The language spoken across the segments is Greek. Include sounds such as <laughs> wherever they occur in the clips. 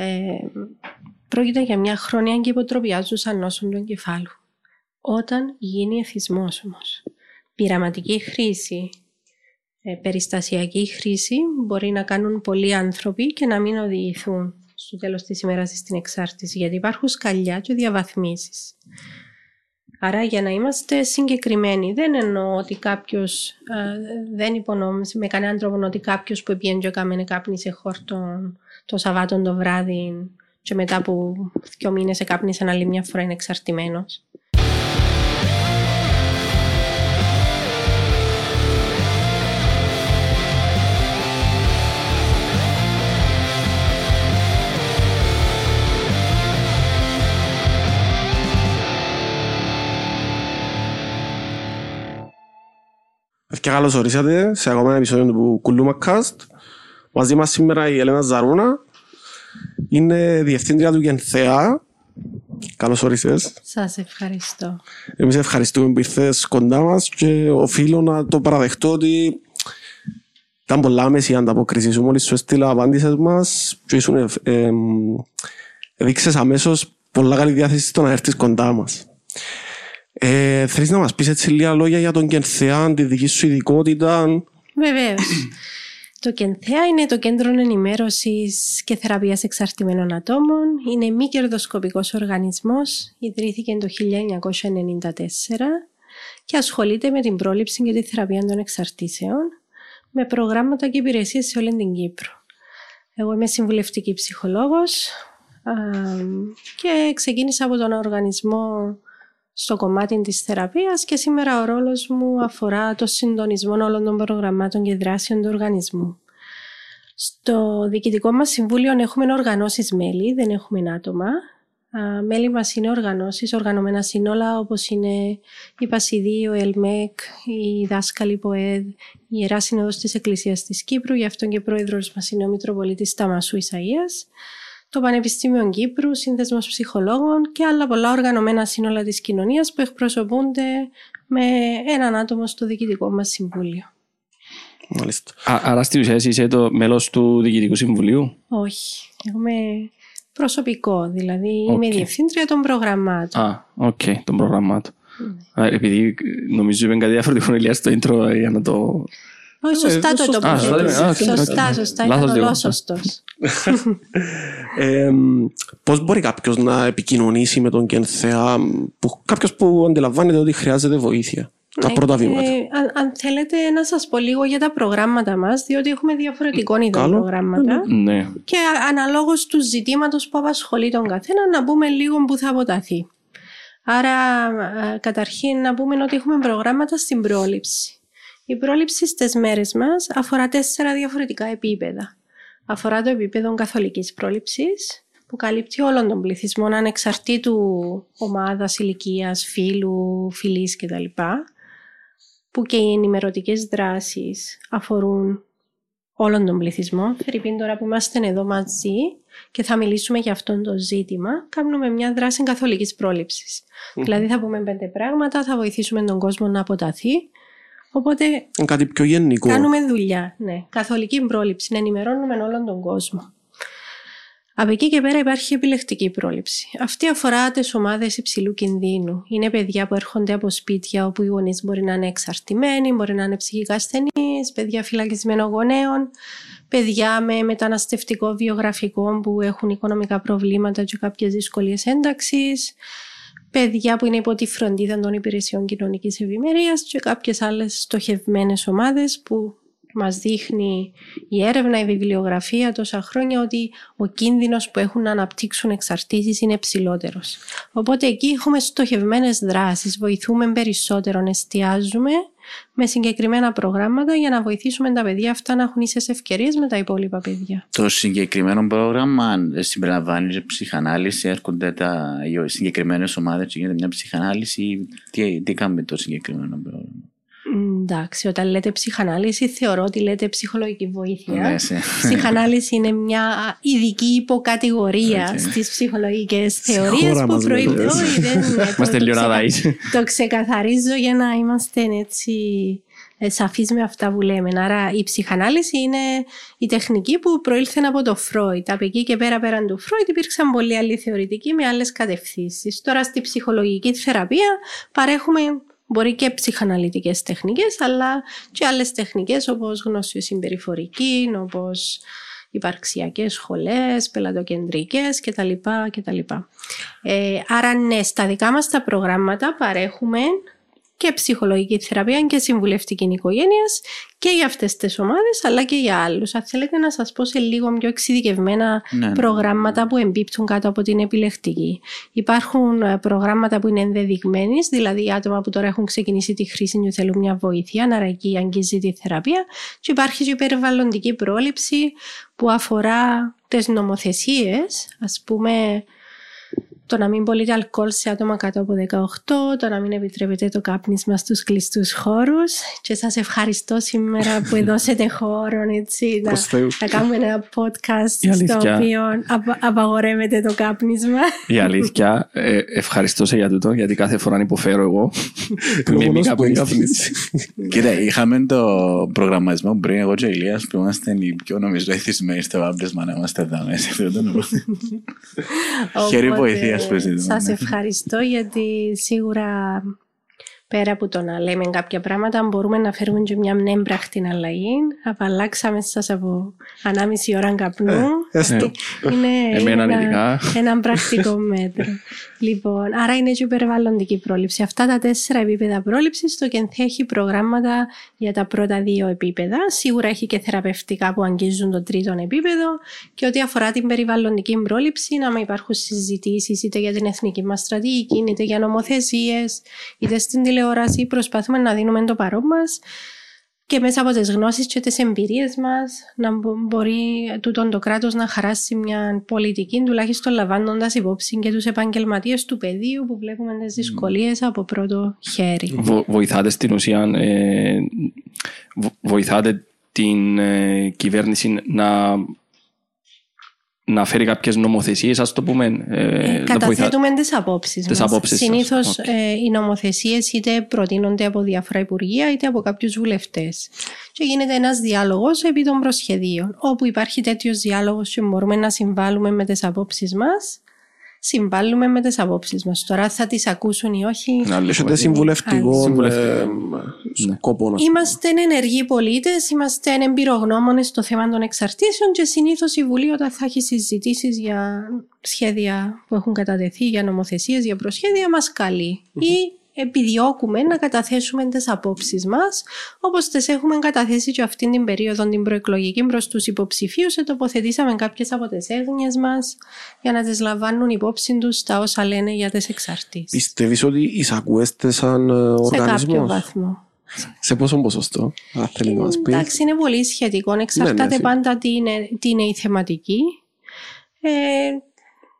Ε, πρόκειται για μια χρόνια υποτροπιάζουσα νόσων του εγκεφάλου. Όταν γίνει εθισμός όμως, πειραματική χρήση, ε, περιστασιακή χρήση μπορεί να κάνουν πολλοί άνθρωποι και να μην οδηγηθούν στο τέλος της ημέρας στην εξάρτηση, γιατί υπάρχουν σκαλιά και διαβαθμίσεις. Άρα για να είμαστε συγκεκριμένοι, δεν εννοώ ότι κάποιος δεν υπονόμησε με κανέναν τρόπο ότι κάποιος που πήγαινε και κάμενε κάπνισε χόρτον το Σαββάτο το βράδυ και μετά από δύο μήνες εκάπνισε άλλη μια φορά είναι εξαρτημένος. Και καλώς ορίσατε σε ακόμα ένα επεισόδιο του Κουλούμα Cast. Μαζί μας σήμερα η Ελένα Ζαρούνα. Είναι διευθύντρια του Γενθέα. Καλώς όρισες. Σας ευχαριστώ. Εμείς ευχαριστούμε που ήρθες κοντά μας και οφείλω να το παραδεχτώ ότι ήταν πολλά άμεση η ανταπόκριση σου. Μόλις σου έστειλα απάντησες μας και ήσουν, ε, ε, δείξες αμέσως πολλά καλή διάθεση στο να έρθεις κοντά μας. Ε, θέλεις να μας πεις έτσι λίγα λόγια για τον Κενθέα, τη δική σου ειδικότητα; Βεβαίως. Το Κενθέα είναι το κέντρο ενημέρωσης και θεραπείας εξαρτημένων ατόμων. Είναι μη κερδοσκοπικός οργανισμός. Ιδρύθηκε το 1994 και ασχολείται με την πρόληψη και τη θεραπεία των εξαρτήσεων με προγράμματα και υπηρεσίες σε όλη την Κύπρο. Εγώ είμαι συμβουλευτική ψυχολόγος και ξεκίνησα από τον οργανισμό στο κομμάτι της θεραπείας και σήμερα ο ρόλος μου αφορά το συντονισμό όλων των προγραμμάτων και δράσεων του οργανισμού. Στο διοικητικό μας συμβούλιο έχουμε οργανώσεις μέλη, δεν έχουμε άτομα. Μέλη μας είναι οργανώσεις, οργανωμένα σύνολα όπως είναι η Πασιδή, ο ΕΛΜΕΚ, η δάσκαλη ΠΟΕΔ, η Ιερά Συνόδος της Εκκλησίας της Κύπρου, γι' αυτό και πρόεδρος μας είναι ο Μητροπολίτης Ταμασού Ισαΐας το Πανεπιστήμιο Κύπρου, Σύνδεσμος Ψυχολόγων και άλλα πολλά οργανωμένα σύνολα της κοινωνίας που εκπροσωπούνται με έναν άτομο στο διοικητικό μας συμβούλιο. Μάλιστα. Α, άρα στη ουσία είσαι το μέλος του Διοικητικού Συμβουλίου; Όχι. Έχουμε προσωπικό, δηλαδή okay. είμαι διευθύντρια των προγραμμάτων. Α, ok, okay, των προγραμμάτων. Mm. επειδή νομίζω είπε κάτι διαφορετικό <laughs> Ηλία στο intro για να το όχι, σωστά το τοποθέτησε. Σωστά, σωστά. Ήταν ολόσωστος. <laughs> Πώς μπορεί κάποιος να επικοινωνήσει με τον Κενθέα, κάποιος που αντιλαμβάνεται ότι χρειάζεται βοήθεια. Τα πρώτα ε, βήματα; αν, θέλετε να σας πω λίγο για τα προγράμματα μας, διότι έχουμε διαφορετικών ειδών προγράμματα. Ναι. Και αναλόγως του ζητήματος που απασχολεί τον καθένα, να πούμε λίγο που θα αποταθεί. Άρα, καταρχήν να πούμε ότι έχουμε προγράμματα στην πρόληψη. Η πρόληψη στις μέρες μας αφορά τέσσερα διαφορετικά επίπεδα. Αφορά το επίπεδο καθολικής πρόληψης, που καλύπτει όλον τον πληθυσμό ανεξαρτήτου ομάδας, ηλικίας, φίλου, φιλή κτλ. Που και οι ενημερωτικές δράσεις αφορούν όλον τον πληθυσμό. Φερρυπίν τώρα που είμαστε εδώ μαζί και θα μιλήσουμε για αυτό το ζήτημα, κάνουμε μια δράση καθολικής πρόληψης. Δηλαδή θα πούμε πέντε πράγματα, θα βοηθήσουμε τον κόσμο να αποταθεί Οπότε. Κάτι πιο γενικό. Κάνουμε δουλειά. Ναι. Καθολική πρόληψη. Να ενημερώνουμε όλον τον κόσμο. Από εκεί και πέρα υπάρχει επιλεκτική πρόληψη. Αυτή αφορά τις ομάδες υψηλού κινδύνου. Είναι παιδιά που έρχονται από σπίτια όπου οι γονείς μπορεί να είναι εξαρτημένοι, μπορεί να είναι ψυχικά ασθενείς, παιδιά φυλακισμένων γονέων, παιδιά με μεταναστευτικό βιογραφικό που έχουν οικονομικά προβλήματα και κάποιες δυσκολίες ένταξης, παιδιά που είναι υπό τη φροντίδα των υπηρεσιών κοινωνικής ευημερίας και κάποιες άλλες στοχευμένες ομάδες που μας δείχνει η έρευνα, η βιβλιογραφία τόσα χρόνια ότι ο κίνδυνος που έχουν να αναπτύξουν εξαρτήσεις είναι ψηλότερος. Οπότε εκεί έχουμε στοχευμένες δράσεις, βοηθούμε περισσότερο, εστιάζουμε με συγκεκριμένα προγράμματα για να βοηθήσουμε τα παιδιά αυτά να έχουν ίσες ευκαιρίες με τα υπόλοιπα παιδιά. Το συγκεκριμένο πρόγραμμα συμπεριλαμβάνει ψυχανάλυση, έρχονται τα συγκεκριμένες ομάδες και γίνεται μια ψυχανάλυση. Τι, τι κάνουμε το συγκεκριμένο πρόγραμμα; Εντάξει, όταν λέτε ψυχανάλυση, θεωρώ ότι λέτε ψυχολογική βοήθεια. Ναι, ψυχανάλυση είναι μια ειδική υποκατηγορία okay. στις ψυχολογικές θεωρίες που προϋπτώνει. Είμαστε λίγο Το ξεκαθαρίζω για να είμαστε έτσι ε, σαφής με αυτά που λέμε. Άρα η ψυχανάλυση είναι η τεχνική που προήλθε από το Φρόιτ. Από εκεί και πέρα πέραν του Φρόιτ υπήρξαν πολλοί άλλοι θεωρητικοί με άλλες κατευθύνσεις. Τώρα στη ψυχολογική θεραπεία παρέχουμε Μπορεί και ψυχαναλυτικές τεχνικές, αλλά και άλλες τεχνικές όπως γνωσιοσυμπεριφορική, όπως υπαρξιακές σχολές, πελατοκεντρικές κτλ. κτλ. Ε, άρα ναι, στα δικά μας τα προγράμματα παρέχουμε και ψυχολογική θεραπεία και συμβουλευτική οικογένειας και για αυτές τις ομάδες, αλλά και για άλλους. Αν θέλετε να σας πω σε λίγο πιο εξειδικευμένα ναι, ναι, προγράμματα που εμπίπτουν κάτω από την επιλεκτική. Υπάρχουν ε, προγράμματα που είναι ενδεδειγμένοι, δηλαδή άτομα που τώρα έχουν ξεκινήσει τη χρήση και θέλουν μια βοήθεια, να εκεί αγγίζει τη θεραπεία. Και υπάρχει και η περιβαλλοντική πρόληψη που αφορά τις νομοθεσίες, ας πούμε το να μην πωλείται αλκοόλ σε άτομα κάτω από 18, το να μην επιτρέπετε το κάπνισμα στους κλειστούς χώρους. Και σας ευχαριστώ σήμερα που <laughs> δώσετε χώρο έτσι, να, να κάνουμε ένα podcast στο οποίο απα, απαγορεύεται το κάπνισμα. Η αλήθεια, ε, ευχαριστώ σε για τούτο γιατί κάθε φορά υποφέρω εγώ <laughs> με μη κάπνιση. <laughs> Κοίτα, είχαμε το προγραμματισμό πριν εγώ και ο Ηλίας που είμαστε οι πιο νομίζω εθισμένοι στο άμπτεσμα να είμαστε εδώ μέσα. Χέρι βοηθεία σας ναι. ευχαριστώ γιατί σίγουρα πέρα από το να λέμε κάποια πράγματα μπορούμε να φέρουμε και μια έμπραχτη αλλαγή. Απαλλάξαμε σας από ανάμιση ώρα καπνού. Ε, είναι ένα, ένα πρακτικό <laughs> μέτρο. Λοιπόν, άρα είναι και περιβαλλοντική πρόληψη. Αυτά τα τέσσερα επίπεδα πρόληψης, το ΚΕΝΘΕ έχει προγράμματα για τα πρώτα δύο επίπεδα. Σίγουρα έχει και θεραπευτικά που αγγίζουν το τρίτο επίπεδο. Και ό,τι αφορά την περιβαλλοντική πρόληψη, να υπάρχουν συζητήσεις είτε για την εθνική μας στρατηγική, είτε για νομοθεσίες, είτε στην τηλεόραση. Προσπαθούμε να δίνουμε το παρόν μας και μέσα από τις γνώσεις και τις εμπειρίες μας να μπορεί τούτο το κράτος να χαράσει μια πολιτική, τουλάχιστον λαμβάνοντας υπόψη και τους επαγγελματίες του πεδίου που βλέπουμε τις δυσκολίες από πρώτο χέρι. Βο, βοηθάτε στην ουσία, ε, βοηθάτε την ε, κυβέρνηση να να φέρει κάποιες νομοθεσίες, ας το πούμε. Ε, ε καταθέτουμε τις απόψεις μας. Συνήθως okay. ε, οι νομοθεσίες είτε προτείνονται από διάφορα υπουργεία είτε από κάποιους βουλευτές. Και γίνεται ένας διάλογος επί των προσχεδίων. Όπου υπάρχει τέτοιος διάλογος και μπορούμε να συμβάλλουμε με τις απόψεις μας, συμβάλλουμε με τις απόψεις μας. Τώρα θα τις ακούσουν ή όχι. Να λύσετε συμβουλευτικό ε, σκοπό. Είμαστε ενεργοί πολίτες, είμαστε εμπειρογνώμονες στο θέμα των εξαρτήσεων και συνήθως η Βουλή όταν θα έχει συζητήσεις για σχέδια που έχουν κατατεθεί, για νομοθεσίες, για προσχέδια, μας καλεί. Ή επιδιώκουμε να καταθέσουμε τις απόψεις μας όπως τις έχουμε καταθέσει και αυτήν την περίοδο την προεκλογική προς τους υποψηφίους τοποθετήσαμε κάποιες από τις έγνοιες μας για να τις λαμβάνουν υπόψη τους τα όσα λένε για τις εξαρτήσεις. Πιστεύεις ότι εισακούεστε σαν οργανισμός; Σε κάποιο βαθμό. Σε πόσο ποσοστό, αν θέλεις να μας πεις; Εντάξει, είναι πολύ σχετικό. Εξαρτάται ναι, ναι, πάντα τι είναι, τι είναι η θεματική. Ε,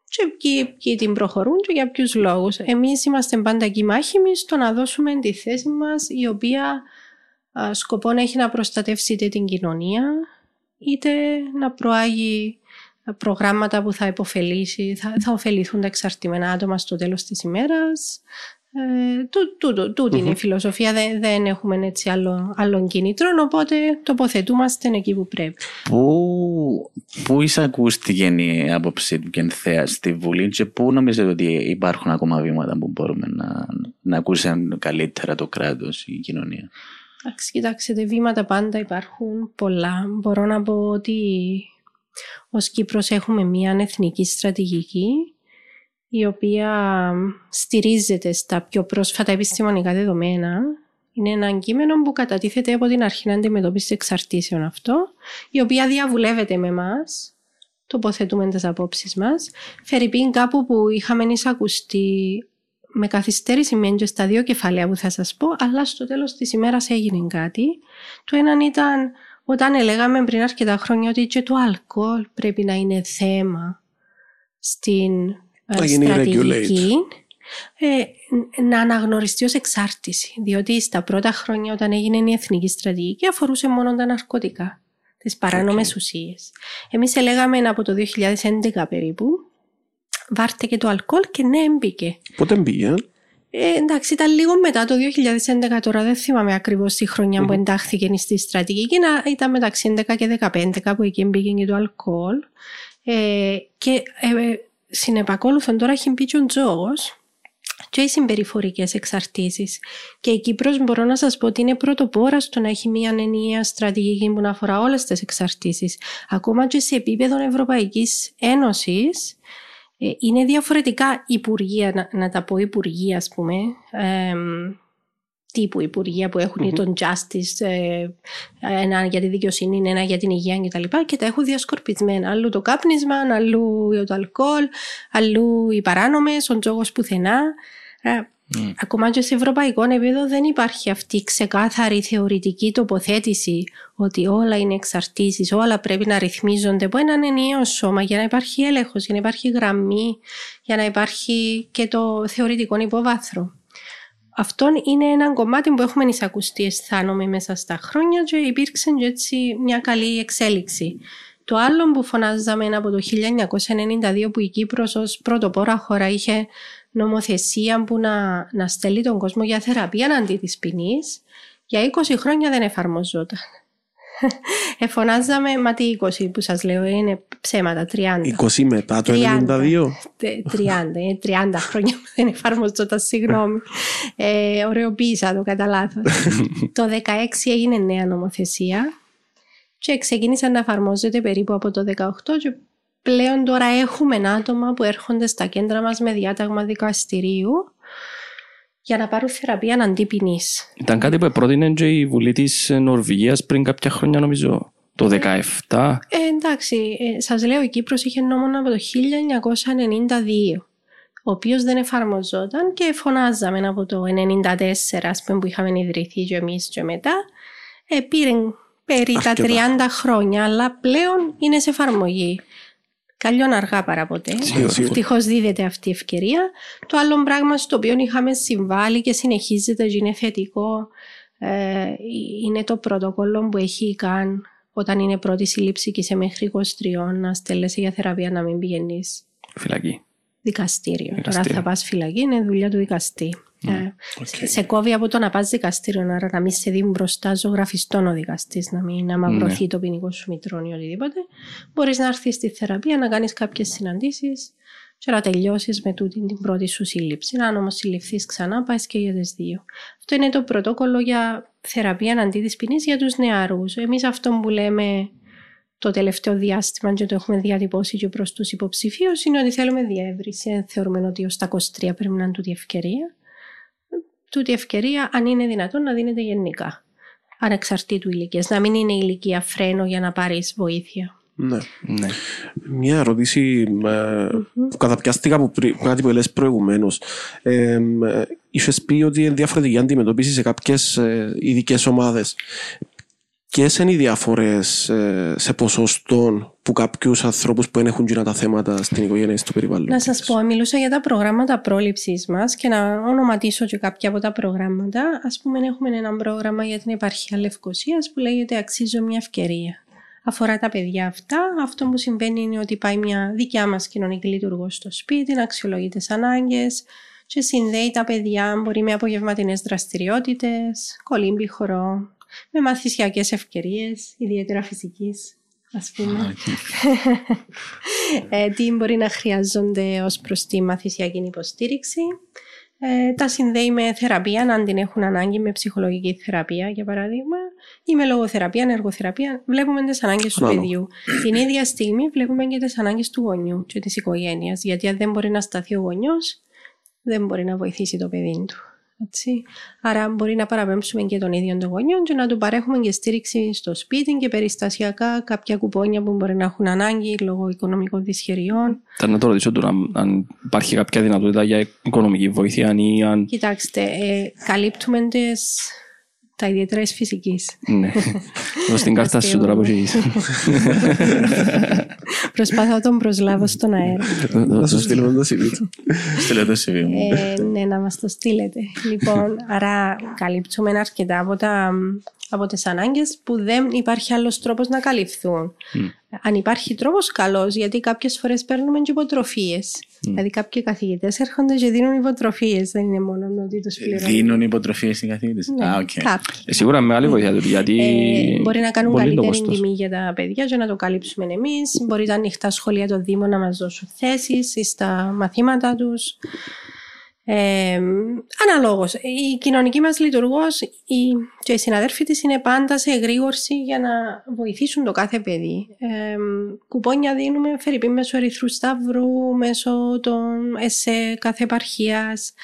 και ποιοι, ποιοι την προχωρούν και για ποιους λόγους. Εμείς είμαστε πάντα εκεί μάχημοι στο να δώσουμε τη θέση μας η οποία α, σκοπό έχει να προστατεύσει είτε την κοινωνία είτε να προάγει προγράμματα που θα υποφελήσει, θα, θα ωφεληθούν τα εξαρτημένα άτομα στο τέλος της ημέρας, ε, τού, τούτη είναι η φιλοσοφία, δεν, δεν έχουμε έτσι άλλο, άλλον κινήτρο, οπότε τοποθετούμαστε εκεί που πρέπει. Πού, πού εισακούστηκε η άποψη του Κενθέα στη Βουλή και πού νομίζετε ότι υπάρχουν ακόμα βήματα που μπορούμε να, να ακούσουν καλύτερα το κράτος, η κοινωνία; Εντάξει, κοιτάξτε, βήματα πάντα υπάρχουν πολλά. Μπορώ να πω ότι ως Κύπρος έχουμε μια εθνική στρατηγική η οποία στηρίζεται στα πιο πρόσφατα επιστημονικά δεδομένα. Είναι ένα κείμενο που κατατίθεται από την αρχή να αντιμετωπίσει εξαρτήσεων αυτό, η οποία διαβουλεύεται με εμάς, τοποθετούμε τις απόψεις μας. Φερρυπίν κάπου που είχαμε εισακουστεί με καθυστέρηση μεν στα δύο κεφάλαια που θα σας πω, αλλά στο τέλος της ημέρας έγινε κάτι. Το έναν ήταν όταν έλεγαμε πριν αρκετά χρόνια ότι και το αλκοόλ πρέπει να είναι θέμα στην να στρατηγική ε, να αναγνωριστεί ως εξάρτηση. Διότι στα πρώτα χρόνια όταν έγινε η εθνική στρατηγική αφορούσε μόνο τα ναρκωτικά, τις παράνομες okay. ουσίες. Εμείς έλεγαμε από το 2011 περίπου, βάρτε και το αλκοόλ και ναι, μπήκε. Πότε μπήκε; Ε, εντάξει, ήταν λίγο μετά το 2011, τώρα δεν θυμάμαι ακριβώς τη χρονιά που εντάχθηκε στη στρατηγική, να, ήταν μεταξύ 11 και 15 που εκεί μπήκε και το αλκοόλ. Ε, και ε, συνεπακόλουθον τώρα έχει μπει και ο τζόγος και οι συμπεριφορικές εξαρτήσεις. Και η Κύπρος μπορώ να σας πω ότι είναι πρωτοπόρα στο να έχει μια ενιαία στρατηγική που να αφορά όλες τις εξαρτήσεις. Ακόμα και σε επίπεδο Ευρωπαϊκής Ένωσης, ε, είναι διαφορετικά υπουργεία, να, να τα πω υπουργεία, ας πούμε. Ε, τύπου υπουργεία που εχουν τον justice, ε, ένα για τη δικαιοσύνη, ένα για την υγεία κτλ. Και, και τα έχω διασκορπισμένα. Αλλού το κάπνισμα, αλλού το αλκοόλ, αλλού οι παράνομες, ο τζόγος πουθενά. Mm. Ακόμα και σε ευρωπαϊκό επίπεδο δεν υπάρχει αυτή η ξεκάθαρη θεωρητική τοποθέτηση ότι όλα είναι εξαρτήσεις, όλα πρέπει να ρυθμίζονται από έναν ενιαίο σώμα για να υπάρχει έλεγχος, για να υπάρχει γραμμή, για να υπάρχει και το θεωρητικό υποβάθρο. Αυτό είναι ένα κομμάτι που έχουμε εισακουστεί, αισθάνομαι, μέσα στα χρόνια και υπήρξε έτσι μια καλή εξέλιξη. Το άλλο που φωνάζαμε από το 1992 που η Κύπρος ως πρωτοπόρα χώρα είχε νομοθεσία που να, να στέλνει τον κόσμο για θεραπεία αντί της ποινής, για 20 χρόνια δεν εφαρμοζόταν. Εφωνάζαμε, μα τι 20 που σας λέω, είναι ψέματα, 30. 20 μετά το 92. 30, 30 χρόνια που δεν εφαρμοζόταν, συγγνώμη. Ε, ωρεοποίησα το κατά λάθος. <laughs> το 16 έγινε νέα νομοθεσία και ξεκίνησε να εφαρμόζεται περίπου από το 18 και πλέον τώρα έχουμε άτομα που έρχονται στα κέντρα μας με διάταγμα δικαστηρίου για να πάρουν θεραπεία αντί ποινής. Ήταν κάτι που πρότεινε και η Βουλή της Νορβηγίας πριν κάποια χρόνια νομίζω. Το 2017. Ε, εντάξει, ε, σας λέω η Κύπρος είχε νόμο από το 1992 ο οποίος δεν εφαρμοζόταν και φωνάζαμε από το 1994 ας πούμε, που είχαμε ιδρυθεί και εμείς και μετά. Ε, πήρε περί τα 30 χρόνια, αλλά πλέον είναι σε εφαρμογή. Καλιόν αργά παρά ποτέ. Ευτυχώς δίδεται αυτή η ευκαιρία. Το άλλο πράγμα στο οποίο είχαμε συμβάλει και συνεχίζεται και είναι θετικό ε, είναι το πρωτοκόλλο που έχει καν όταν είναι πρώτη σύλληψη και σε μέχρι 23 να στέλνεσαι για θεραπεία να μην πηγαίνεις. Φυλακή. Δικαστήριο. Δικαστήριο. Τώρα θα πας φυλακή, είναι δουλειά του δικαστή. Okay. Ε, σε κόβει από το να πας δικαστήριο, άρα να μην σε δει μπροστά ζωγραφιστόν ο δικαστής, να μην αμαυρωθεί ναι. το ποινικό σου μητρό ή οτιδήποτε. Μπορείς να έρθεις στη θεραπεία, να κάνεις κάποιες συναντήσεις και να τελειώσεις με τούτη την πρώτη σου σύλληψη. Αν όμω συλληφθεί ξανά, πάει και για τις δύο. Αυτό είναι το πρωτόκολλο για θεραπεία αντί της ποινής για τους νεαρούς. Εμείς αυτό που λέμε το τελευταίο διάστημα και το έχουμε διατυπώσει και προς τους υποψηφίους είναι ότι θέλουμε διεύρυνση. Θεωρούμε ότι ως τα 23 πρέπει να είναι τούτη ευκαιρία τούτη ευκαιρία, αν είναι δυνατόν, να δίνεται γενικά. Ανεξαρτήτου ηλικίας. Να μην είναι ηλικία φρένο για να πάρεις βοήθεια. Ναι. ναι. Μια ερώτηση ε, που καταπιάστηκα από κάτι που έλεγες προηγουμένως. Ε, είχες πει ότι είναι διαφορετική αντιμετώπιση σε κάποιες ε, ειδικές ομάδες. Ποιες είναι οι διαφορές ε, σε ποσοστό που κάποιους ανθρώπους που έχουν γύρω τα θέματα στην οικογένεια ή στο περιβάλλον; Να σας πω, μιλούσα για τα προγράμματα πρόληψη μας και να ονοματίσω και κάποια από τα προγράμματα. Α πούμε, έχουμε ένα πρόγραμμα για την επαρχία Λευκοσίας που λέγεται Αξίζω μια ευκαιρία. Αφορά τα παιδιά αυτά. Αυτό που συμβαίνει είναι ότι πάει μια δικιά μας κοινωνική λειτουργός στο σπίτι, να αξιολογεί τις ανάγκες και συνδέει τα παιδιά, μπορεί με απογευματινές δραστηριότητες, κολύμπι χορό, με μαθησιακές ευκαιρίες, ιδιαίτερα φυσικής, ας πούμε. <laughs> ε, τι μπορεί να χρειάζονται ως προς τη μαθησιακή υποστήριξη. Ε, τα συνδέει με θεραπεία, αν την έχουν ανάγκη, με ψυχολογική θεραπεία, για παράδειγμα, ή με λογοθεραπεία, ενεργοθεραπεία. Βλέπουμε τις ανάγκες του παιδιού. Την ίδια στιγμή βλέπουμε και τις ανάγκες του γονιού και της οικογένειας. Γιατί αν δεν μπορεί να σταθεί ο γονιός, δεν μπορεί να βοηθήσει το παιδί του. Έτσι. Άρα μπορεί να παραπέμψουμε και τον ίδιο τον γονιό και να του παρέχουμε και στήριξη στο σπίτι και περιστασιακά κάποια κουπόνια που μπορεί να έχουν ανάγκη λόγω οικονομικών δυσχεριών. Θα να το ρωτήσω τώρα αν υπάρχει κάποια δυνατότητα για οικονομική βοήθεια ή αν... Κοιτάξτε, ε, καλύπτουμε τις τα ιδιαίτερα της φυσικής. Ναι. Δώσ' την κάρτα σου τώρα που Προσπαθώ να τον προσλάβω στον αέρα. Να σου στείλουμε το CV Στείλε το CV μου. Ε, ναι, να μας το στείλετε. Λοιπόν, άρα καλύπτουμε αρκετά από τα, από τις ανάγκες που δεν υπάρχει άλλος τρόπος να καλυφθούν. Αν υπάρχει τρόπος καλός, γιατί κάποιες φορές παίρνουμε και υποτροφίες. Δηλαδή κάποιοι καθηγητές έρχονται και δίνουν υποτροφίες, δεν είναι μόνο ότι τους πληρώνουν. Δίνουν υποτροφίες οι καθηγητές. Ναι, Α, οκ. κάποιοι. Ε, σίγουρα μεγάλη βοήθεια του, γιατί Ε, μπορεί να κάνουν πολύ το καλύτερη κόστος. τιμή για τα παιδιά και να το καλύψουμε εμείς. Μπορεί τα ανοιχτά σχολεία των Δήμων να μας δώσουν θέσεις στα μαθήματα τους. Ε, αναλόγως, η κοινωνική μας λειτουργός η, και οι συναδέλφοι της είναι πάντα σε εγρήγορση για να βοηθήσουν το κάθε παιδί. Ε, κουπόνια δίνουμε φερειπή μέσω Ερυθρού Σταυρού, μέσω των ΕΣΕ κάθε επαρχίας.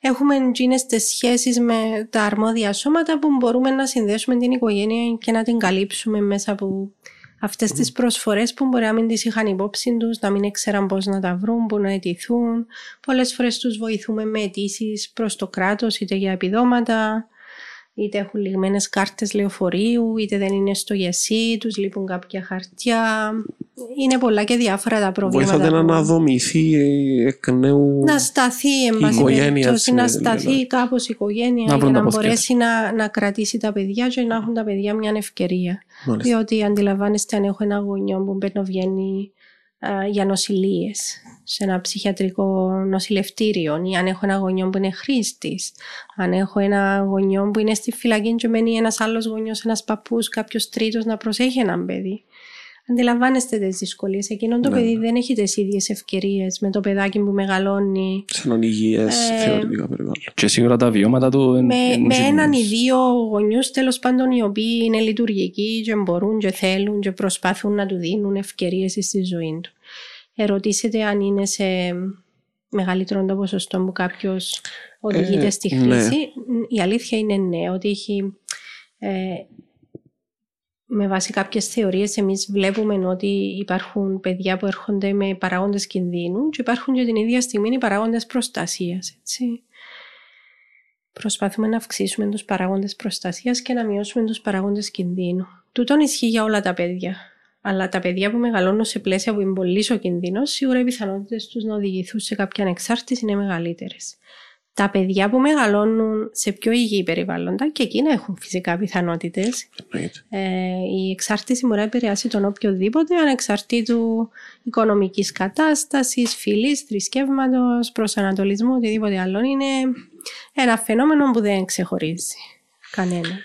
Έχουμε γίνες τις σχέσεις με τα αρμόδια σώματα που μπορούμε να συνδέσουμε την οικογένεια και να την καλύψουμε μέσα από αυτές τις προσφορές που μπορεί να μην τις είχαν υπόψη τους, να μην ήξεραν πώς να τα βρουν, που να αιτηθούν. Πολλές φορές τους βοηθούμε με αιτήσεις προς το κράτος, είτε για επιδόματα, είτε έχουν λιγμένες κάρτες λεωφορείου, είτε δεν είναι στο γεσί, τους λείπουν κάποια χαρτιά. Είναι πολλά και διάφορα τα προβλήματα. Βοηθάτε να που- αναδομηθεί ε, εκ νέου. να σταθεί, εν Η πάση οικογένεια, περιπτώσει, έτσι, να ναι, σταθεί δηλαδή. κάπως η οικογένεια Να για βρουν να τα πόθηκια μπορέσει να, να κρατήσει τα παιδιά και να έχουν τα παιδιά μια ευκαιρία. Μάλιστα. Διότι αντιλαμβάνεστε αν έχω ένα γονιό που μπαίνει βγαίνει α, για νοσηλίε σε ένα ψυχιατρικό νοσηλευτήριο ή αν έχω ένα γονιό που είναι χρήστης, αν έχω ένα γονιό που είναι στη φυλακή και μένει ένας άλλος γονιός, ένας παππούς, κάποιος τρίτος να προσέχει έναν παιδί. Αντιλαμβάνεστε τις δυσκολίες. Εκείνο το Ναι. παιδί δεν έχει τις ίδιες ευκαιρίες με το παιδάκι που μεγαλώνει. Σε έναν υγιέ Ε, θεωρητικά περιβάλλον. και σίγουρα τα βιώματα του... εν- με, εν- με εν- έναν ή δύο γονιούς τέλος πάντων οι οποίοι είναι λειτουργικοί και μπορούν και θέλουν και προσπαθούν να του δίνουν ευκαιρίες στη ζωή του. Ερωτήσετε αν είναι σε μεγαλύτερο το ποσοστό που κάποιος οδηγείται Ε, στη ναι. χρήση. Η αλήθεια είναι ναι, ότι έχει. Ε, με βάση κάποιες θεωρίες εμείς βλέπουμε ότι υπάρχουν παιδιά που έρχονται με παράγοντες κινδύνου και υπάρχουν και την ίδια στιγμή οι παράγοντες προστασίας. Έτσι. Προσπαθούμε να αυξήσουμε τους παράγοντες προστασίας και να μειώσουμε τους παράγοντες κινδύνου. Τούτον ισχύει για όλα τα παιδιά. Αλλά τα παιδιά που μεγαλώνουν σε πλαίσια που είναι πολύ ο κινδύνος, σίγουρα οι πιθανότητες τους να οδηγηθούν σε κάποια ανεξάρτηση είναι μεγαλύτερες. Τα παιδιά που μεγαλώνουν σε πιο υγιή περιβάλλοντα και εκείνα έχουν φυσικά πιθανότητες. Εννοείται. Ε, η εξάρτηση μπορεί να επηρεάσει τον οποιοδήποτε ανεξαρτήτου οικονομικής κατάστασης, φυλής, θρησκεύματος, προσανατολισμού, οτιδήποτε άλλο. Είναι ένα φαινόμενο που δεν ξεχωρίζει κανένα.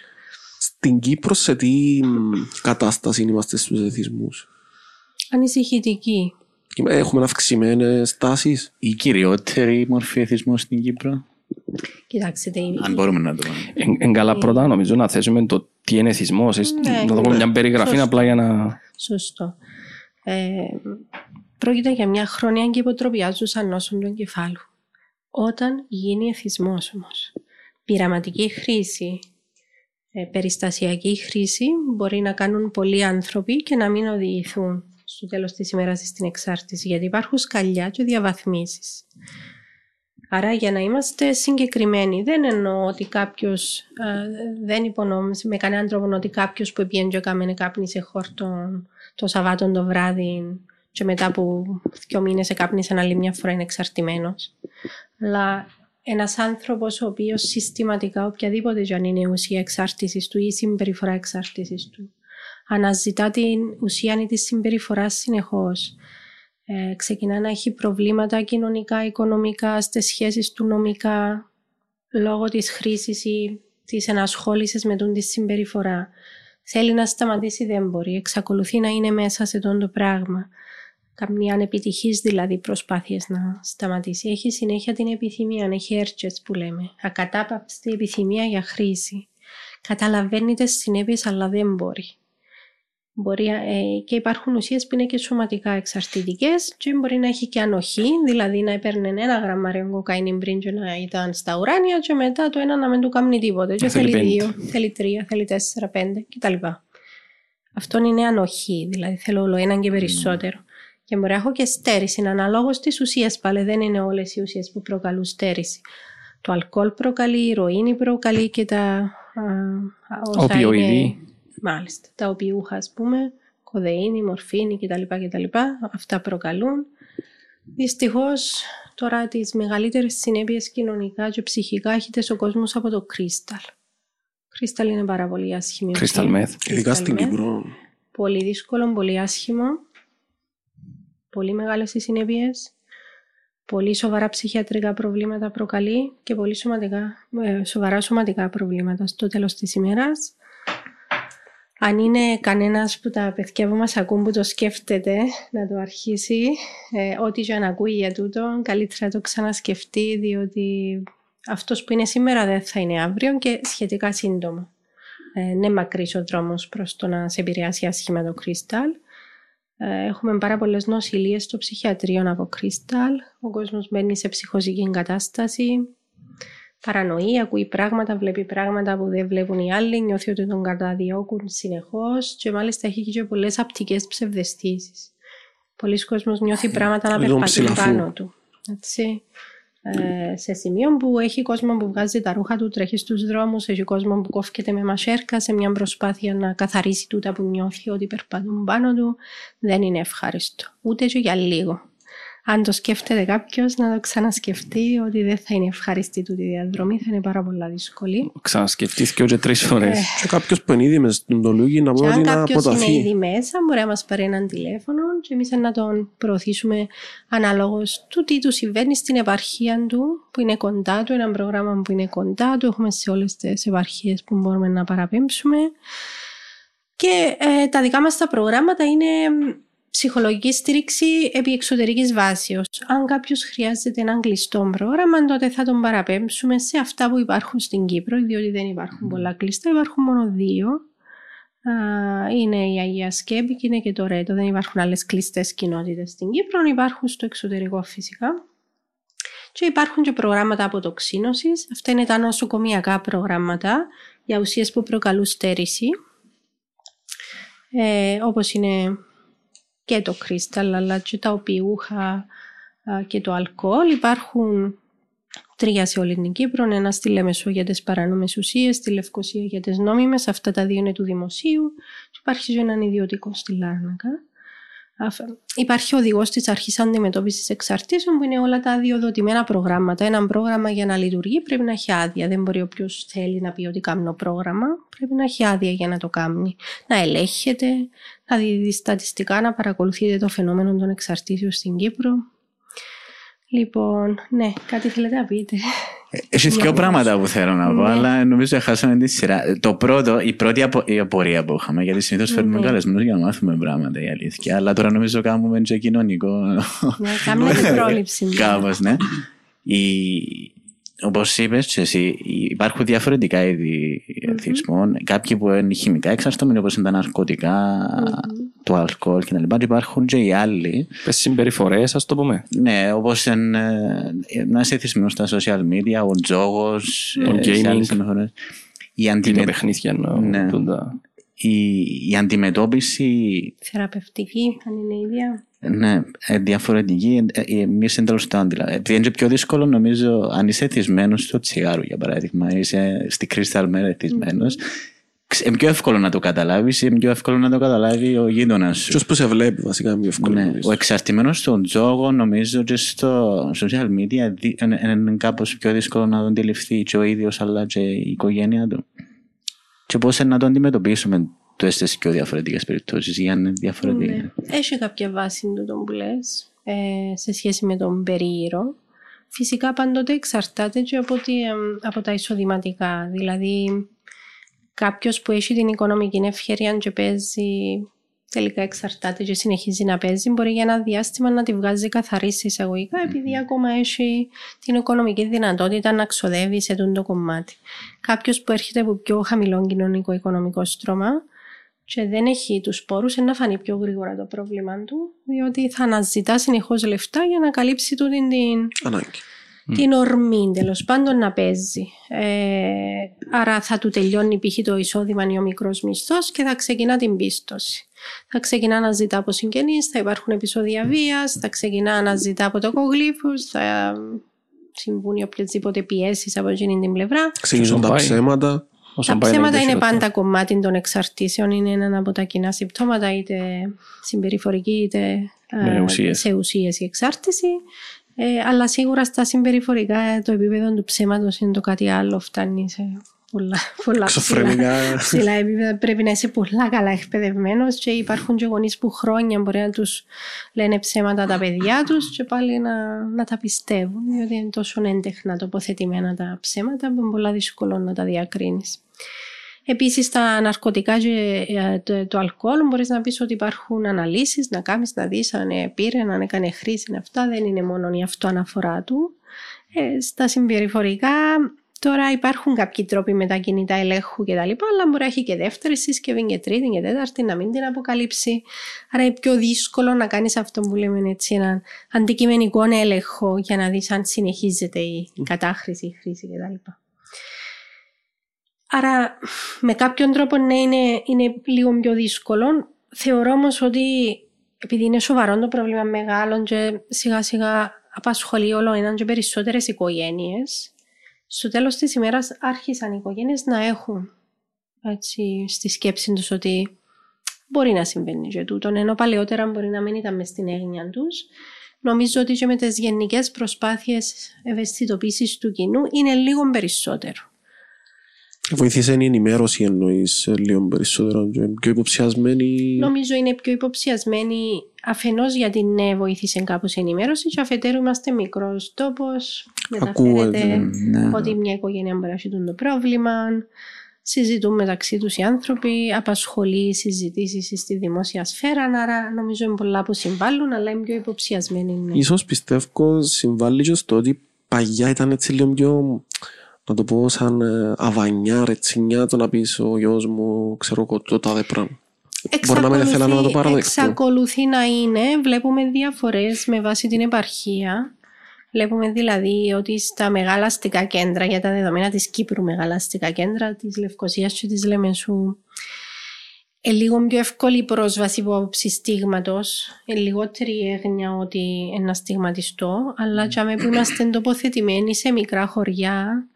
Στην Κύπρο σε τι μ, κατάσταση είμαστε στους εθισμούς; Ανησυχητική. Έχουμε αυξημένες τάσεις. Η κυριότερη μορφή εθισμού στην Κύπρο. Κοιτάξτε, η- Αν μπορούμε να το πούμε. Εν, εν καλά πρώτα νομίζω να θέσουμε το τι είναι εθισμός, ε, Ναι, να δούμε ναι. μια περιγραφή Σωστό. απλά για να... Σωστό. Ε, πρόκειται για μια χρόνια και υποτροπιάζουσα νόσων του εγκεφάλου. Όταν γίνει εθισμός όμως, πειραματική χρήση, ε, περιστασιακή χρήση μπορεί να κάνουν πολλοί άνθρωποι και να μην οδηγηθούν στο τέλος της ημέρας στην εξάρτηση, γιατί υπάρχουν σκαλιά και διαβαθμίσεις. Άρα για να είμαστε συγκεκριμένοι, δεν εννοώ ότι κάποιος δεν υπονοούμε με κανέναν τρόπο ότι κάποιος που πήγαινε και έκαμε κάπνισε χόρτον το Σαββάτο το βράδυ και μετά από δύο μήνες εκάπνισε άλλη μια φορά είναι εξαρτημένος. Αλλά ένας άνθρωπος ο οποίος συστηματικά οποιαδήποτε και αν είναι η ουσία εξάρτησης του ή η συμπεριφορά εξάρτησης του αναζητά την ουσία ή τη συμπεριφορά συνεχώς ε, ξεκινά να έχει προβλήματα κοινωνικά, οικονομικά, στις σχέσεις του νομικά λόγω της χρήσης ή της ενασχόλησης με τον τη συμπεριφορά. Θέλει να σταματήσει, δεν μπορεί. Εξακολουθεί να είναι μέσα σε τον το πράγμα. Καμία ανεπιτυχής δηλαδή προσπάθειες να σταματήσει. Έχει συνέχεια την επιθυμία, έχει έρτσες που λέμε. Ακατάπαυστη επιθυμία για χρήση. Καταλαβαίνει τις συνέπειες αλλά δεν μπορεί. Μπορεί, ε, και υπάρχουν ουσίες που είναι και σωματικά εξαρτητικές και μπορεί να έχει και ανοχή, δηλαδή να έπαιρνε ένα γραμμάριο κοκαίνη πριν και να ήταν στα ουράνια και μετά το ένα να μην του κάνει τίποτε. Και θέλει θέλει πέντε. δύο, θέλει τρία, θέλει τέσσερα, πέντε κτλ. Αυτό είναι ανοχή, δηλαδή θέλω όλο έναν και περισσότερο. Και μπορεί να έχω και στέρηση, αναλόγως της ουσίας πάλι, δεν είναι όλες οι ουσίες που προκαλούν στέρηση. Το αλκοόλ προκαλεί, η ηρωίνη προκαλεί και τα α, α, όσα Οπιοειδή. είναι- Μάλιστα. Τα οπιούχα, ας πούμε, κοδεΐνη, μορφίνη κτλ. κτλ. Αυτά προκαλούν. Δυστυχώς, τώρα τις μεγαλύτερες συνέπειες κοινωνικά και ψυχικά έχετε ο κόσμος από το κρίσταλ. Κρίσταλ είναι πάρα πολύ άσχημη. Crystal ουσία. meth. Ειδικά στην Crystal meth. Κύπρο. Πολύ δύσκολο, πολύ άσχημο. Πολύ μεγάλες οι συνέπειες. Πολύ σοβαρά ψυχιατρικά προβλήματα προκαλεί και πολύ σωματικά, ε, σοβαρά σωματικά προβλήματα στο τέλος της ημέρας. Αν είναι κανένας που τα παιδιά που μας ακούν που το σκέφτεται να το αρχίσει, ε, ό,τι και αν ακούει για τούτο, καλύτερα να το ξανασκεφτεί διότι αυτός που είναι σήμερα δεν θα είναι αύριο και σχετικά σύντομα. Ε, είναι μακρύς ο δρόμος προς το να σε επηρεάσει άσχημα το κρίσταλ. Ε, έχουμε πάρα πολλές νοσηλίες στο ψυχιατρίο από κρίσταλ. Ο κόσμος μπαίνει σε ψυχοζική κατάσταση. Παρανοεί, ακούει πράγματα, βλέπει πράγματα που δεν βλέπουν οι άλλοι, νιώθει ότι τον καταδιώκουν συνεχώς και μάλιστα έχει και πολλές απτικές ψευδεστήσεις. Πολλοί κόσμος νιώθει πράγματα να λίγο περπατούν ψηλαφού. πάνω του. Έτσι. Ε, σε σημείο που έχει κόσμο που βγάζει τα ρούχα του, τρέχει στους δρόμους, έχει κόσμο που κόφκεται με μασέρκα σε μια προσπάθεια να καθαρίσει τούτα που νιώθει ότι περπατούν πάνω του, δεν είναι ευχάριστο. Ούτε και για λίγο. Αν το σκέφτεται κάποιος, να το ξανασκεφτεί ότι δεν θα είναι ευχαριστή του τη διαδρομή, θα είναι πάρα πολύ δύσκολη. Ξανασκεφτείς και τρεις φορές. Και κάποιος που είναι ήδη μες στον το λούκι να Και πω αν ότι να κάποιος είναι αποταθεί. ήδη μέσα, μπορεί να μας πάρει έναν τηλέφωνο και εμείς να τον προωθήσουμε αναλόγως του τι του συμβαίνει στην επαρχία του, που είναι κοντά του, ένα πρόγραμμα που είναι κοντά του. Έχουμε σε όλες τις επαρχίες που μπορούμε να παραπέμψουμε. Και ε, τα δικά μας τα προγράμματα είναι ψυχολογική στήριξη επί εξωτερικής βάσεως. Αν κάποιος χρειάζεται έναν κλειστό πρόγραμμα, τότε θα τον παραπέμψουμε σε αυτά που υπάρχουν στην Κύπρο, διότι δεν υπάρχουν πολλά κλειστά, υπάρχουν μόνο δύο. Α, είναι η Αγία Σκέπη και είναι και το Ρέτο. Δεν υπάρχουν άλλες κλειστές κοινότητες στην Κύπρο, υπάρχουν στο εξωτερικό φυσικά. Και υπάρχουν και προγράμματα αποτοξίνωσης. Αυτά είναι τα νοσοκομιακά προγράμματα για ουσίες που προκαλούν στέρηση. Ε, όπως είναι και το κρίσταλ αλλά και τα οπιούχα α, και το αλκοόλ. Υπάρχουν τρία σε όλη την Κύπρο, ένας στη Λεμεσό για τις παράνομες ουσίες, στη Λευκοσία για τις νόμιμες, αυτά τα δύο είναι του δημοσίου και υπάρχει και έναν ιδιωτικό στη Λάρνακα. Αφ- Υπάρχει οδηγός της αρχής αντιμετώπισης εξαρτήσεων που είναι όλα τα αδειοδοτημένα προγράμματα. Ένα πρόγραμμα για να λειτουργεί πρέπει να έχει άδεια. Δεν μπορεί όποιος θέλει να πει ότι κάνω πρόγραμμα. Πρέπει να έχει άδεια για να το κάνει. Να ελέγχεται, να δει στατιστικά, να παρακολουθείτε το φαινόμενο των εξαρτήσεων στην Κύπρο. Λοιπόν, ναι, κάτι θέλετε να πείτε. Έχει δύο Για πράγματα που θέλω να πω, Ναι. αλλά νομίζω ότι χάσαμε τη σειρά. Το πρώτο, η πρώτη απο, η απορία που είχαμε, γιατί συνήθως φέρνουμε Ναι. καλεσμένου για να μάθουμε πράγματα, η αλήθεια. Αλλά τώρα νομίζω κάνουμε και κοινωνικό. Ναι, κάνουμε την πρόληψη. ναι. Κάπως, ναι. Η... Όπως είπες και εσύ, υπάρχουν διαφορετικά είδη εθισμών. Κάποιοι που είναι χημικά εξαρτώμενοι, όπως είναι τα ναρκωτικά, το αλκοόλ κτλ. Και υπάρχουν και οι άλλοι Πες συμπεριφορές, ας το πούμε. ναι, όπως να είσαι εθισμένο στα social media, ο τζόγος, Το gaming. Η, Τι αντιμε... παιχνίδια εννοώ. Ναι. τούτα. η, η αντιμετώπιση Θεραπευτική, αν είναι η ίδια. Ναι, ε, διαφορετική. Εμεί εν τέλο πάντων. δηλαδή. Επειδή είναι και πιο δύσκολο, νομίζω, αν είσαι εθισμένος στο τσιγάρο, για παράδειγμα, είσαι στη Crystal Meth εθισμένος, είναι πιο εύκολο να το καταλάβεις, είναι πιο εύκολο να το καταλάβει ο γείτονας σου. Ποιος που σε βλέπει βασικά είναι πιο εύκολο. Ναι, νομίζω. ο εξαρτημένος στον τζόγο νομίζω και στο social media δι- είναι- είναι κάπως πιο δύσκολο να τον αντιληφθεί και ο ίδιος αλλά και η οικογένεια του. Και πώς είναι να το αντιμετωπίσουμε τόσες πιο διαφορετικές περιπτώσεις ή αν είναι διαφορετικά. Ναι. Έχει κάποια βάση τούτο που λες, ε, σε σχέση με τον περίεργο. Φυσικά πάντοτε εξαρτάται και από, τη, εμ, από τα εισοδηματικά. Δηλαδή κάποιος που έχει την οικονομική ευκαιρία και παίζει τελικά εξαρτάται και συνεχίζει να παίζει μπορεί για ένα διάστημα να τη βγάζει καθαρή σε εισαγωγικά επειδή ακόμα έχει την οικονομική δυνατότητα να ξοδεύει σε τούτο το κομμάτι. Κάποιος που έρχεται από πιο χαμηλό κοινωνικό-οικονομικό στρώμα και δεν έχει τους πόρους είναι να φανεί πιο γρήγορα το πρόβλημα του διότι θα αναζητά συνεχώς λεφτά για να καλύψει τούτη την, Ανάγκη. την ορμή τέλος πάντων να παίζει. Ε, άρα θα του τελειώνει π.χ. το εισόδημα ή ο μικρός μισθός και θα ξεκινά την πίστοση. Θα ξεκινά να ζητά από συγγενείς, θα υπάρχουν επεισόδια βίας, θα ξεκινά να ζητά από τοκογλύφους, θα συμβούν οποιασδήποτε πιέσεις από εκείνη την πλευρά. Ξεκινούν τα πάει. ψέματα. Όσον Τα πάει να ψέματα είναι είναι χειρότερο. πάντα κομμάτι των εξαρτήσεων, είναι ένα από τα κοινά συμπτώματα, είτε συμπεριφορική είτε Με ε, ουσίες. σε ουσίες η εξάρτηση. Ε, αλλά σίγουρα στα συμπεριφορικά το επίπεδο του ψέματος είναι το κάτι άλλο, φτάνει σε πολλά, πολλά ψηλά, Εξωφρενικά. ψηλά επίπεδα. Πρέπει να είσαι πολλά καλά εκπαιδευμένος και υπάρχουν και γονείς που χρόνια μπορεί να τους λένε ψέματα τα παιδιά τους και πάλι να, να τα πιστεύουν, διότι είναι τόσο έντεχνα τοποθετημένα τα ψέματα που είναι πολλά δύσκολο να τα διακρίνεις. Επίσης τα ναρκωτικά και ε, το, το αλκοόλ μπορείς να πεις ότι υπάρχουν αναλύσεις, να κάνεις να δεις αν ε, πήρε, αν έκανε χρήση αυτά, δεν είναι μόνο η αυτοαναφορά του. Ε, στα συμπεριφορικά τώρα υπάρχουν κάποιοι τρόποι με τα κινητά ελέγχου και τα λοιπά, αλλά μπορεί να έχει και δεύτερη συσκευή και τρίτη και τέταρτη να μην την αποκαλύψει. Άρα είναι πιο δύσκολο να κάνεις αυτό που λέμε έτσι έναν αντικειμενικό έλεγχο για να δεις αν συνεχίζεται η κατάχρηση, η χρήση κτλ. Άρα με κάποιον τρόπο ναι είναι, είναι λίγο πιο δύσκολο. Θεωρώ όμως ότι επειδή είναι σοβαρό το πρόβλημα μεγάλο και σιγά σιγά απασχολεί όλο έναν και περισσότερες οικογένειες, στο τέλος της ημέρας άρχισαν οι οικογένειες να έχουν έτσι, στη σκέψη τους ότι μπορεί να συμβαίνει και τούτο, ενώ παλαιότερα μπορεί να μην ήταν μες στην έγνοια τους. Νομίζω ότι και με τις γενικές προσπάθειες ευαισθητοποίησης του κοινού είναι λίγο περισσότερο. Βοήθησε η ενημέρωση εννοείς λίγο περισσότερο. και Πιο υποψιασμένη; Νομίζω είναι πιο υποψιασμένοι αφενός γιατί ναι, βοήθησε κάπως η ενημέρωση, και αφετέρου είμαστε μικρός τόπος. Ακούγεται, Μεταφέρεται ναι. ότι μια οικογένεια μπορεί να έχει το πρόβλημα. Συζητούν μεταξύ τους οι άνθρωποι, απασχολεί συζητήσεις στη δημόσια σφαίρα. Άρα νομίζω είναι πολλά που συμβάλλουν, αλλά είναι πιο υποψιασμένοι. Ναι. Ίσως πιστεύω συμβάλλει και στο ότι παλιά ήταν έτσι λίγο πιο να το πω σαν ε, αβανιά, ρετσινιά το να πεις ο γιος μου ξέρω εγώ το τάδε πράγμα. Μπορεί να μην ήθελα να το παραδεχτώ. Εξακολουθεί να είναι. Βλέπουμε διαφορές με βάση την επαρχία. Βλέπουμε δηλαδή ότι στα μεγάλα αστικά κέντρα, για τα δεδομένα της Κύπρου μεγάλα αστικά κέντρα, της Λευκοσίας και της Λεμεσού, είναι λίγο πιο εύκολη η πρόσβαση από άποψη στίγματος. Είναι λιγότερη η έγνοια ότι ένα στιγματιστό, αλλά και που είμαστε τοποθετημένοι σε μικρά χωριά,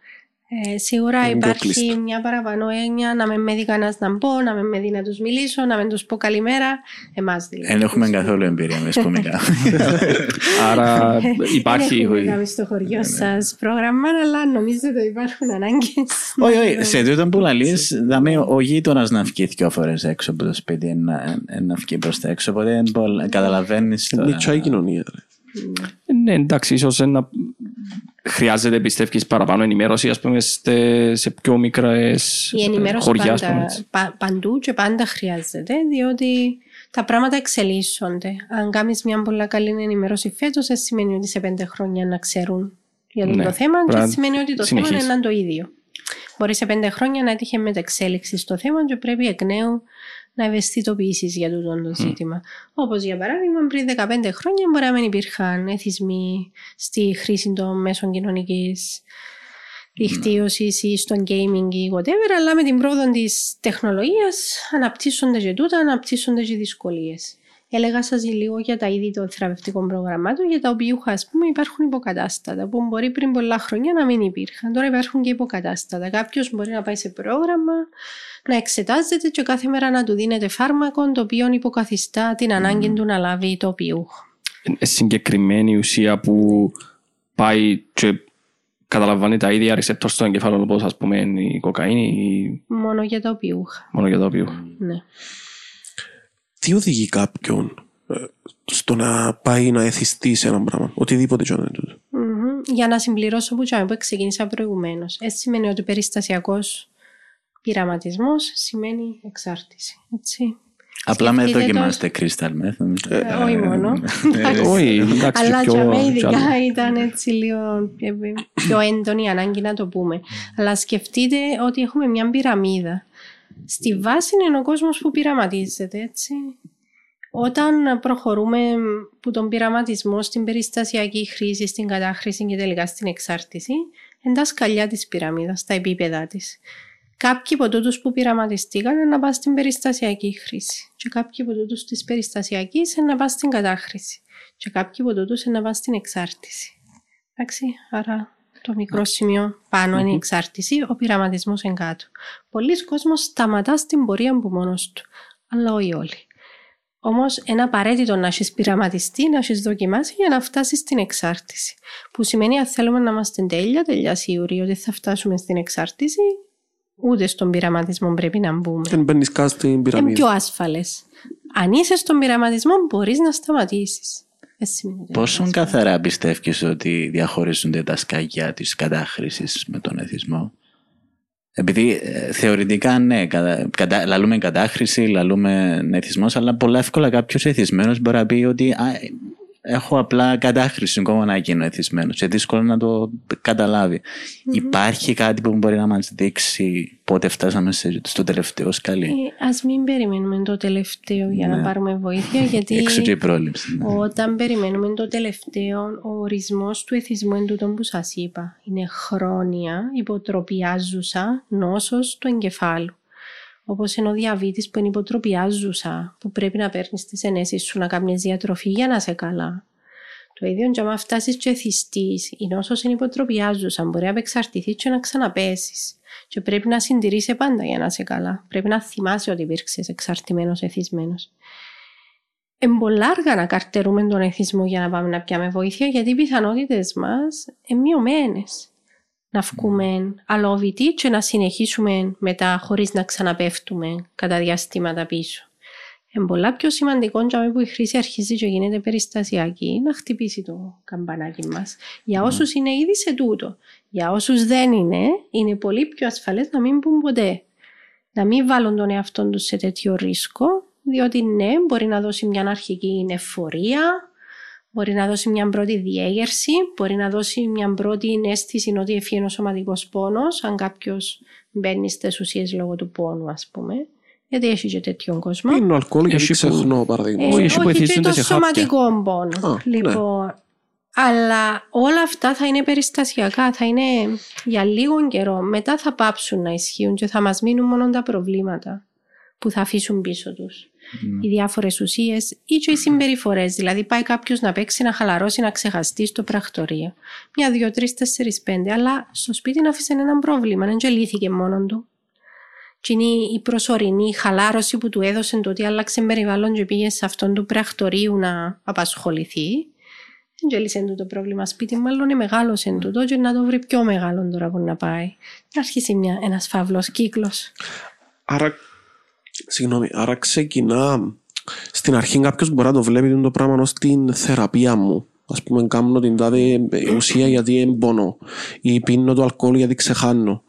ε, σίγουρα Είναι πιο υπάρχει κλειστό. μια παραπάνω έννοια να με με δει κανένας να μπω, να με με δει να τους μιλήσω, να με τους πω καλημέρα. Εμάς δηλαδή. Δεν έχουμε καθόλου εμπειρία <laughs> με σκομικά. Άρα υπάρχει. Δεν έχουμε κάνει στο χωριό σας πρόγραμμα, αλλά νομίζω ότι υπάρχουν ανάγκες. Όχι, όχι, σε τούτο που λαλείς, δάμε ο γείτονας να βγει δυο φορές έξω από το σπίτι, να, να βγει προς τα έξω, οπότε δεν μπορώ- καταλαβαίνεις τώρα. Μητσά η κοινωνία. ρε. Ναι, εντάξει, ίσως να χρειάζεται πιστεύεις παραπάνω ενημέρωση ας πούμε σε, σε πιο μικρές Η ενημέρωση χωριά ας πούμε, πάντα, έτσι. πα- παντού και πάντα χρειάζεται, διότι τα πράγματα εξελίσσονται. Αν κάνεις μια πολύ καλή ενημέρωση φέτος, δεν σημαίνει ότι σε πέντε χρόνια να ξέρουν για το Ναι, θέμα, και πρέπει να σημαίνει ότι το θέμα συνεχίσει. είναι να είναι το ίδιο. Μπορεί σε πέντε χρόνια να έτυχε μεταξέλιξη στο θέμα και πρέπει εκ νέου να ευαισθητοποιήσεις για τούτο το ζήτημα. Όπως για παράδειγμα, πριν 15 χρόνια μπορεί να μην υπήρχαν εθισμοί στη χρήση των μέσων κοινωνικής δικτύωσης ή στο gaming ή whatever, αλλά με την πρόοδο της τεχνολογίας αναπτύσσονται και τούτα, αναπτύσσονται και δυσκολίες. Έλεγα σας λίγο για τα είδη των θεραπευτικών προγραμμάτων, για τα οποία ας πούμε, υπάρχουν υποκατάστατα που μπορεί πριν πολλά χρόνια να μην υπήρχαν. Τώρα υπάρχουν και υποκατάστατα. Κάποιος μπορεί να πάει σε πρόγραμμα, να εξετάζεται και κάθε μέρα να του δίνεται φάρμακο το οποίο υποκαθιστά την ανάγκη του να λάβει το ποιούχο. Ε, συγκεκριμένη ουσία που πάει και καταλαμβάνει τα ίδια receptors στο εγκεφάλαιο όπως ας πούμε η κοκαίνη ή Μόνο για τα ποιούχα. μόνο για το οποίο. Ναι. Τι οδηγεί κάποιον ε, στο να πάει να εθιστεί σε ένα πράγμα, οτιδήποτε και αν είναι τούτο. Μμμ. Για να συμπληρώσω που, τσάμε που ξεκίνησα προηγουμένως. Έτσι σημαίνει ότι περιστασιακός πειραματισμός σημαίνει εξάρτηση. Έτσι. Απλά με Σκεφτείτε το- δοκιμάστε crystal meth. Ε, όχι μόνο. <laughs> Όχι, εντάξει, Αλλά πιο- για μένα πιο ειδικά άλλο. ήταν έτσι λίγο πιο- πιο έντονη η ανάγκη να το πούμε. Αλλά σκεφτείτε ότι έχουμε μια πυραμίδα. Στη βάση είναι ο κόσμος που πειραματίζεται, έτσι. Όταν προχωρούμε που τον πειραματισμό στην περιστασιακή χρήση, στην κατάχρηση και τελικά στην εξάρτηση, είναι τα σκαλιά της πυραμίδας, τα επίπεδα της. Κάποιοι από τούτους που πειραματιστήκαν να πάνε στην περιστασιακή χρήση και κάποιοι από τούτους της περιστασιακής να πάνε στην κατάχρηση και κάποιοι από τούτους να πάνε στην εξάρτηση. Εντάξει, άρα το μικρό σημείο πάνω είναι η εξάρτηση, ο πειραματισμός είναι κάτω. Πολλοί κόσμος σταματά στην πορεία από μόνος του, αλλά όχι όλοι. Όμως, είναι απαραίτητο να έχεις πειραματιστεί, να έχεις δοκιμάσει για να φτάσεις στην εξάρτηση. Που σημαίνει, αν θέλουμε να είμαστε τέλεια, τέλεια σίγουροι ότι θα φτάσουμε στην εξάρτηση, Ούτε στον πειραματισμό πρέπει να μπούμε. Δεν μπαίνεις καν στην Είναι πυραμίδα. πιο ασφαλές. Αν είσαι στον πειραματισμό μπορείς να σταματήσεις. Δεν σημαίνει ότι είναι Πόσο ασφαλές. καθαρά πιστεύεις ότι διαχωρίζονται τα σκάκια της κατάχρησης με τον εθισμό; Επειδή ε, θεωρητικά ναι, κατα, κατα, λαλούμε κατάχρηση, λαλούμε εθισμός, αλλά πολλά εύκολα κάποιος εθισμένος μπορεί να πει ότι α, έχω απλά κατάχρηση ακόμα να γίνω εθισμένος και δύσκολο να το καταλαβει Υπάρχει κάτι που μπορεί να μας δείξει πότε φτάσαμε σε- στο τελευταίο σκαλί; Ε, ας μην περιμένουμε το τελευταίο για να Ναι. πάρουμε βοήθεια <laughs> γιατί Έξω και η πρόληψη. ναι. όταν περιμένουμε το τελευταίο ο ορισμός του εθισμού είναι τούτο που σας είπα. Είναι χρόνια υποτροπιάζουσα νόσος του εγκεφάλου. Όπως είναι ο διαβήτης που είναι υποτροπιάζουσα, που πρέπει να παίρνεις τις ενέσεις σου να κάνεις διατροφή για να είσαι καλά. Το ίδιο και άμα φτάσεις και θυστείς, η νόσος είναι υποτροπιάζουσα, μπορεί να απεξαρτηθείς και να ξαναπέσεις. Και πρέπει να συντηρείσαι πάντα για να είσαι καλά. Πρέπει να θυμάσαι ότι υπήρξες εξαρτημένος, εθισμένος. Είναι πολλά αργά να καρτερούμε τον εθισμό για να πάμε να πιάμε βοήθεια, γιατί οι πιθανότητες μας είναι μειωμένες. Να βγούμε αλόβητοι και να συνεχίσουμε μετά χωρίς να ξαναπέφτουμε κατά διαστήματα πίσω. Είναι πολλά πιο σημαντικό για που η χρήση αρχίζει και γίνεται περιστασιακή να χτυπήσει το καμπανάκι μας. Για όσους είναι ήδη σε τούτο. Για όσους δεν είναι, είναι πολύ πιο ασφαλές να μην πούν ποτέ. Να μην βάλουν τον εαυτό τους σε τέτοιο ρίσκο, διότι ναι, μπορεί να δώσει μια αρχική εφορία, μπορεί να δώσει μια πρώτη διέγερση, μπορεί να δώσει μια πρώτη αίσθηση ότι έφυγε ο σωματικός πόνος, αν κάποιος μπαίνει στις ουσίες λόγω του πόνου, ας πούμε. Γιατί έχει και τέτοιον κόσμο. Πίνω αλκοόλ γιατί Έχει που- ξεχνώ Ε, παραδείγματος. Όχι, έχει που όχι και εθίζονται το σε χάπια. σωματικό πόνο. Α, λοιπόν, αλλά όλα αυτά θα είναι περιστασιακά, θα είναι για λίγο καιρό. Μετά θα πάψουν να ισχύουν και θα μας μείνουν μόνο τα προβλήματα που θα αφήσουν πίσω τους. Οι διάφορες ουσίες ή και οι συμπεριφορές. Δηλαδή, πάει κάποιος να παίξει, να χαλαρώσει, να ξεχαστεί στο πρακτορείο. Μια, δύο, τρεις, τέσσερις, πέντε. Αλλά στο σπίτι να αφήσει ένα πρόβλημα. Δεν τζελήθηκε μόνο του. Και είναι η προσωρινή χαλάρωση που του έδωσε το ότι άλλαξε περιβάλλον και πήγε σε αυτόν του πρακτορείου να απασχοληθεί. Δεν τζελήσε του το πρόβλημα σπίτι, μάλλον είναι μεγάλο εν τούτο και να το βρει πιο μεγάλο τώρα που να πάει. Να αρχίσει μια, ένας φαύλος κύκλος. Άρα, συγγνώμη, άρα ξεκινά στην αρχή κάποιος μπορεί να το βλέπει το πράγμα ως την θεραπεία μου. Ας πούμε, κάνω την τάδε ουσία γιατί εμπονώ ή πίνω το αλκοόλ γιατί ξεχάνω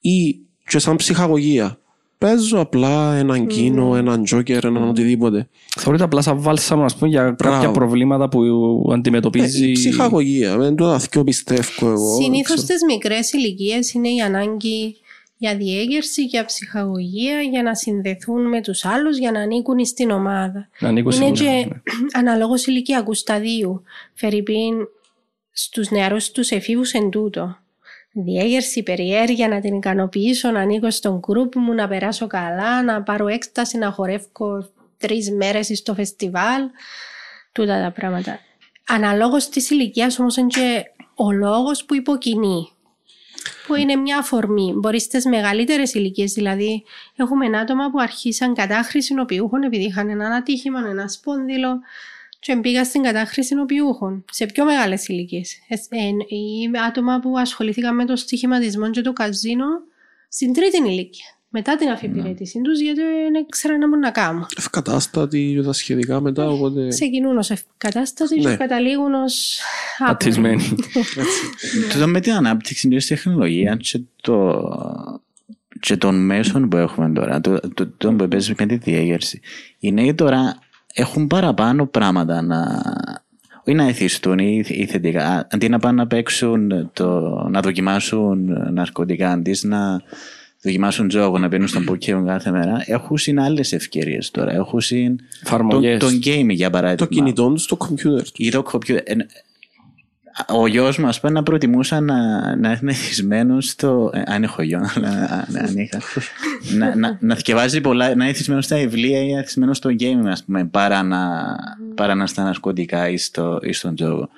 ή και σαν ψυχαγωγία. Παίζω απλά έναν κίνο, έναν τζόκερ, έναν οτιδήποτε. Θεωρείται απλά σαν βάλσαμο ας πούμε, για κάποια Μπράβο. προβλήματα που Ε, αντιμετωπίζει. η ψυχαγωγία, δεν το αθιό πιστεύω εγώ. Συνήθως ξέρω. στις μικρές ηλικίες είναι η ανάγκη για διέγερση, για ψυχαγωγία, για να συνδεθούν με τους άλλους, για να ανήκουν στην ομάδα. Να ανήκω Είναι στην- και <clears throat> αναλόγως ηλικιακού σταδίου. Φερρυπίν στους νεαρούς τους εφήβους εν τούτο. Διέγερση, περιέργεια, να την ικανοποιήσω, να ανήκω στον γκρουπ μου, να περάσω καλά, να πάρω έκσταση, να χορεύω τρεις μέρες στο φεστιβάλ. Τούτα τα πράγματα. Αναλόγως της ηλικίας όμως είναι και ο λόγος που υποκινεί. Που είναι μια αφορμή. Μπορεί στις μεγαλύτερες ηλικίες, δηλαδή, έχουμε άτομα που αρχίσαν κατάχρηση νοποιούχων επειδή είχαν ένα ατύχημα, ένα σπόνδυλο, και πήγαν στην κατάχρηση νοποιούχων σε πιο μεγάλες ηλικίες. Ή άτομα που ασχολήθηκαν με το στοιχηματισμό και το καζίνο στην τρίτη ηλικία. Μετά την αφιπηρέτησή τους, γιατί δεν ήξεραν να μπορούν να κάνουν. Ευκατάστατη και τα σχετικά μετά, οπότε... Ξεκινούν ως ευκατάστατοι και Ναι. καταλήγουν ως Πατισμένοι. <laughs> Τούτο με την ανάπτυξη της τεχνολογίας και, το, και των μέσων που έχουμε τώρα, το, το, το που παίζει με τη διέγερση, οι νέοι τώρα έχουν παραπάνω πράγματα να, όχι να εθιστούν ή, ή θετικά, αντί να πάνε να παίξουν, το, να δοκιμάσουν ναρκωτικά, αντί να δοκιμάσουν τζόγο, να μπαίνουν στον Pokemon κάθε μέρα, έχουν συν άλλες ευκαιρίες τώρα. Έχουν συν τον, Εφαρμογές. τον gaming για παράδειγμα Το κινητό τους στο κομπιούτερ τους. ή το κομπιούτερ. Ε, Ο γιος μου, α πούμε, να προτιμούσα να, να είναι εθισμένος στο. ε, αν έχω γιο, <laughs> αλλά αν, αν είχα. να, να, να θυκευάζει πολλά, να είναι εθισμένος στα βιβλία ή εθισμένος στο gaming, ας πούμε, παρά να, παρά να στα ναρκωτικά ή, στο, ή στον τζόγο.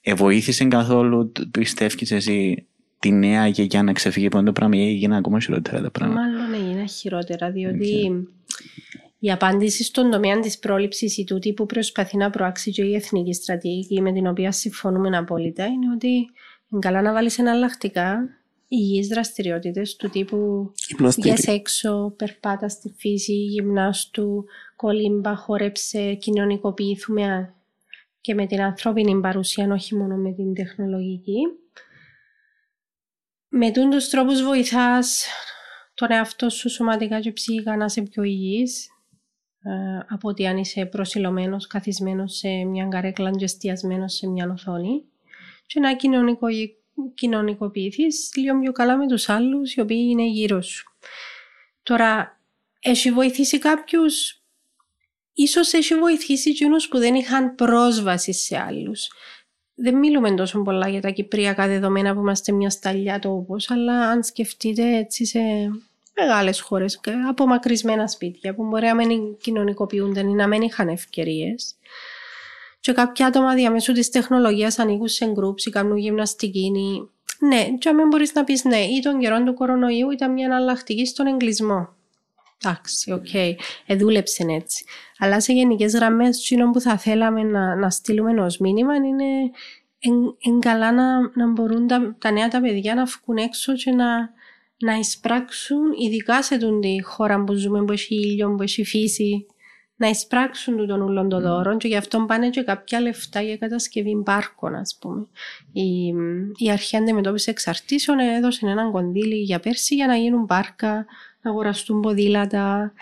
Ε, βοήθησε καθόλου, πιστεύεις εσύ, τη νέα γιαγιά να ξεφύγει από το πράγμα ή έγιναν ακόμα χειρότερα τα πράγματα. Μάλλον έγινε χειρότερα, διότι η απάντηση στον τομέα της πρόληψης ή τούτη που προσπαθεί να προάξει και η εθνική στρατηγική με την οποία συμφωνούμε απόλυτα είναι ότι είναι καλά να βάλεις εναλλακτικά υγιείς δραστηριότητες του τύπου Γυμναστήρι. βγες έξω, περπάτα στη φύση, γυμνάστου, κολύμπα, χόρεψε, κοινωνικοποιηθούμε και με την ανθρώπινη παρουσία, όχι μόνο με την τεχνολογική. Με τους τρόπους βοηθάς τον εαυτό σου σωματικά και ψυχικά να είσαι πιο υγιής ε, από ότι αν είσαι προσιλωμένος, καθισμένος σε μια καρέκλα και εστιασμένος σε μια οθόνη και να κοινωνικο... κοινωνικοποιηθείς λίγο πιο καλά με τους άλλους οι οποίοι είναι γύρω σου. Τώρα, έχει βοηθήσει κάποιους, ίσως έχει βοηθήσει εκείνους που δεν είχαν πρόσβαση σε άλλους. Δεν μιλούμε τόσο πολλά για τα κυπριακά δεδομένα που είμαστε μια σταλιά τόπος, αλλά αν σκεφτείτε έτσι σε μεγάλες χώρες, απομακρυσμένα σπίτια που μπορεί να μην κοινωνικοποιούνται ή να μην είχαν ευκαιρίες. Και κάποια άτομα διαμέσου της τεχνολογίας ανήκουν σε groups ή κάνουν γυμναστική. Ναι, και αν μπορείς να πεις ναι, ή τον καιρό του κορονοϊού ήταν μια εναλλακτική στον εγκλισμό. Εντάξει, ok, okay. εδούλεψε έτσι. Αλλά σε γενικές γραμμές, το που θα θέλαμε να, να στείλουμε ως μήνυμα είναι εν, εν καλά να, να μπορούν τα, τα νέα τα παιδιά να βγουν έξω και να, να εισπράξουν, ειδικά σε τη χώρα που ζούμε, που έχει ήλιο, που έχει φύση, να εισπράξουν τούτον ούλον το δώρον και γι' αυτό πάνε και κάποια λεφτά για κατασκευή πάρκων, ας πούμε. Η, η αρχή αντιμετώπισης εξαρτήσεων έδωσε έναν κονδύλι για πέρσι για να γίνουν πάρκα, να αγοραστούν ποδήλατα,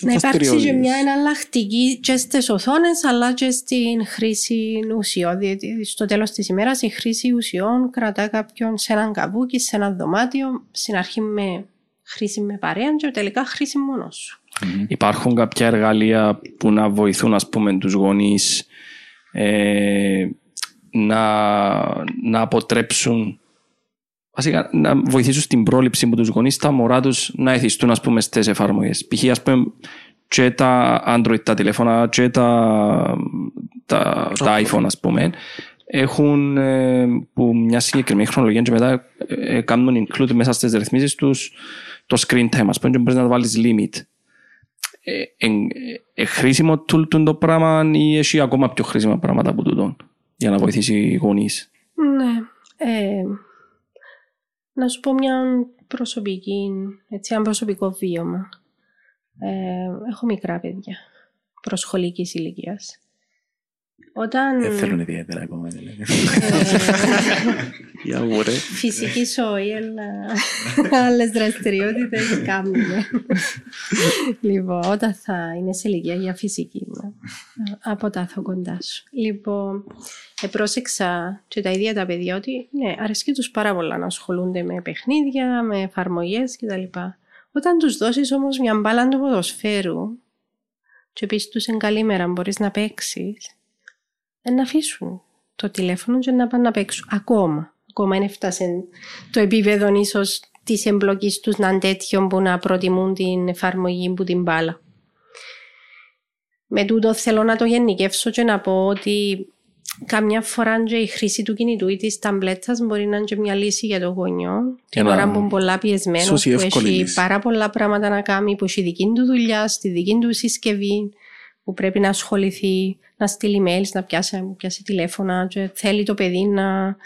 να υπάρξει και μια εναλλακτική και στις οθόνες αλλά και στην χρήση ουσιών. Διότι στο τέλος της ημέρας η χρήση ουσιών κρατά κάποιον σε έναν καβούκι, σε ένα δωμάτιο, στην αρχή με χρήση με παρέα και τελικά χρήση μόνος σου. Υπάρχουν κάποια εργαλεία που να βοηθούν ας πούμε τους γονείς ε, να, να αποτρέψουν βασικά να βοηθήσουν στην πρόληψη από τους γονείς τα μωρά τους να εθιστούν ας πούμε στις εφαρμογές. Π.χ. ας πούμε και τα Android, τα τηλέφωνα και τα, τα, τα iPhone ας πούμε έχουν ε, που μια συγκεκριμένη χρονολογία και μετά ε, κάνουν include μέσα στις ρυθμίσεις τους το screen time ας πούμε και μπορείς να το βάλεις limit. Ε, ε, ε, χρήσιμο tool το πράγμα ή έχει ακόμα πιο χρήσιμα πράγματα από τούτο για να βοηθήσει οι γονείς; Ναι. Ε, να σου πω μια προσωπική, έτσι, ένα προσωπικό βίωμα. Ε, έχω μικρά παιδιά προσχολικής ηλικίας. Όταν... Δεν θέλουν ιδιαίτερα ακόμα δηλαδή. Για μου Φυσική ζωή, αλλά άλλες δραστηριότητες κάνουμε. λοιπόν, όταν θα είναι σε ηλικία για φυσική, αποτάθω κοντά σου. Λοιπόν, πρόσεξα και τα ίδια τα παιδιά ότι ναι, αρέσκει τους πάρα πολλά να ασχολούνται με παιχνίδια, με εφαρμογές κτλ. Όταν τους δώσεις όμως μια μπάλα του ποδοσφαίρου και πεις τους εν καλή μέρα μπορείς να παίξεις, να αφήσουν το τηλέφωνο και να πάνε να παίξουν. Ακόμα. Ακόμα δεν έφτασε το επίπεδο ίσως της εμπλοκής τους να είναι τέτοιο που να προτιμούν την εφαρμογή που την μπάλα. Με τούτο θέλω να το γενικεύσω και να πω ότι καμιά φορά και η χρήση του κινητού ή της ταμπλέτσα μπορεί να είναι και μια λύση για το γονιό. Την ώρα που είναι πολλά πιεσμένος, που έχει πάρα πολλά πράγματα να κάνει, που έχει δική του δουλειά, στη δική του συσκευή, που πρέπει να ασχοληθεί να στείλει emails, να πιάσει, πιάσει τηλέφωνα και θέλει το παιδί να,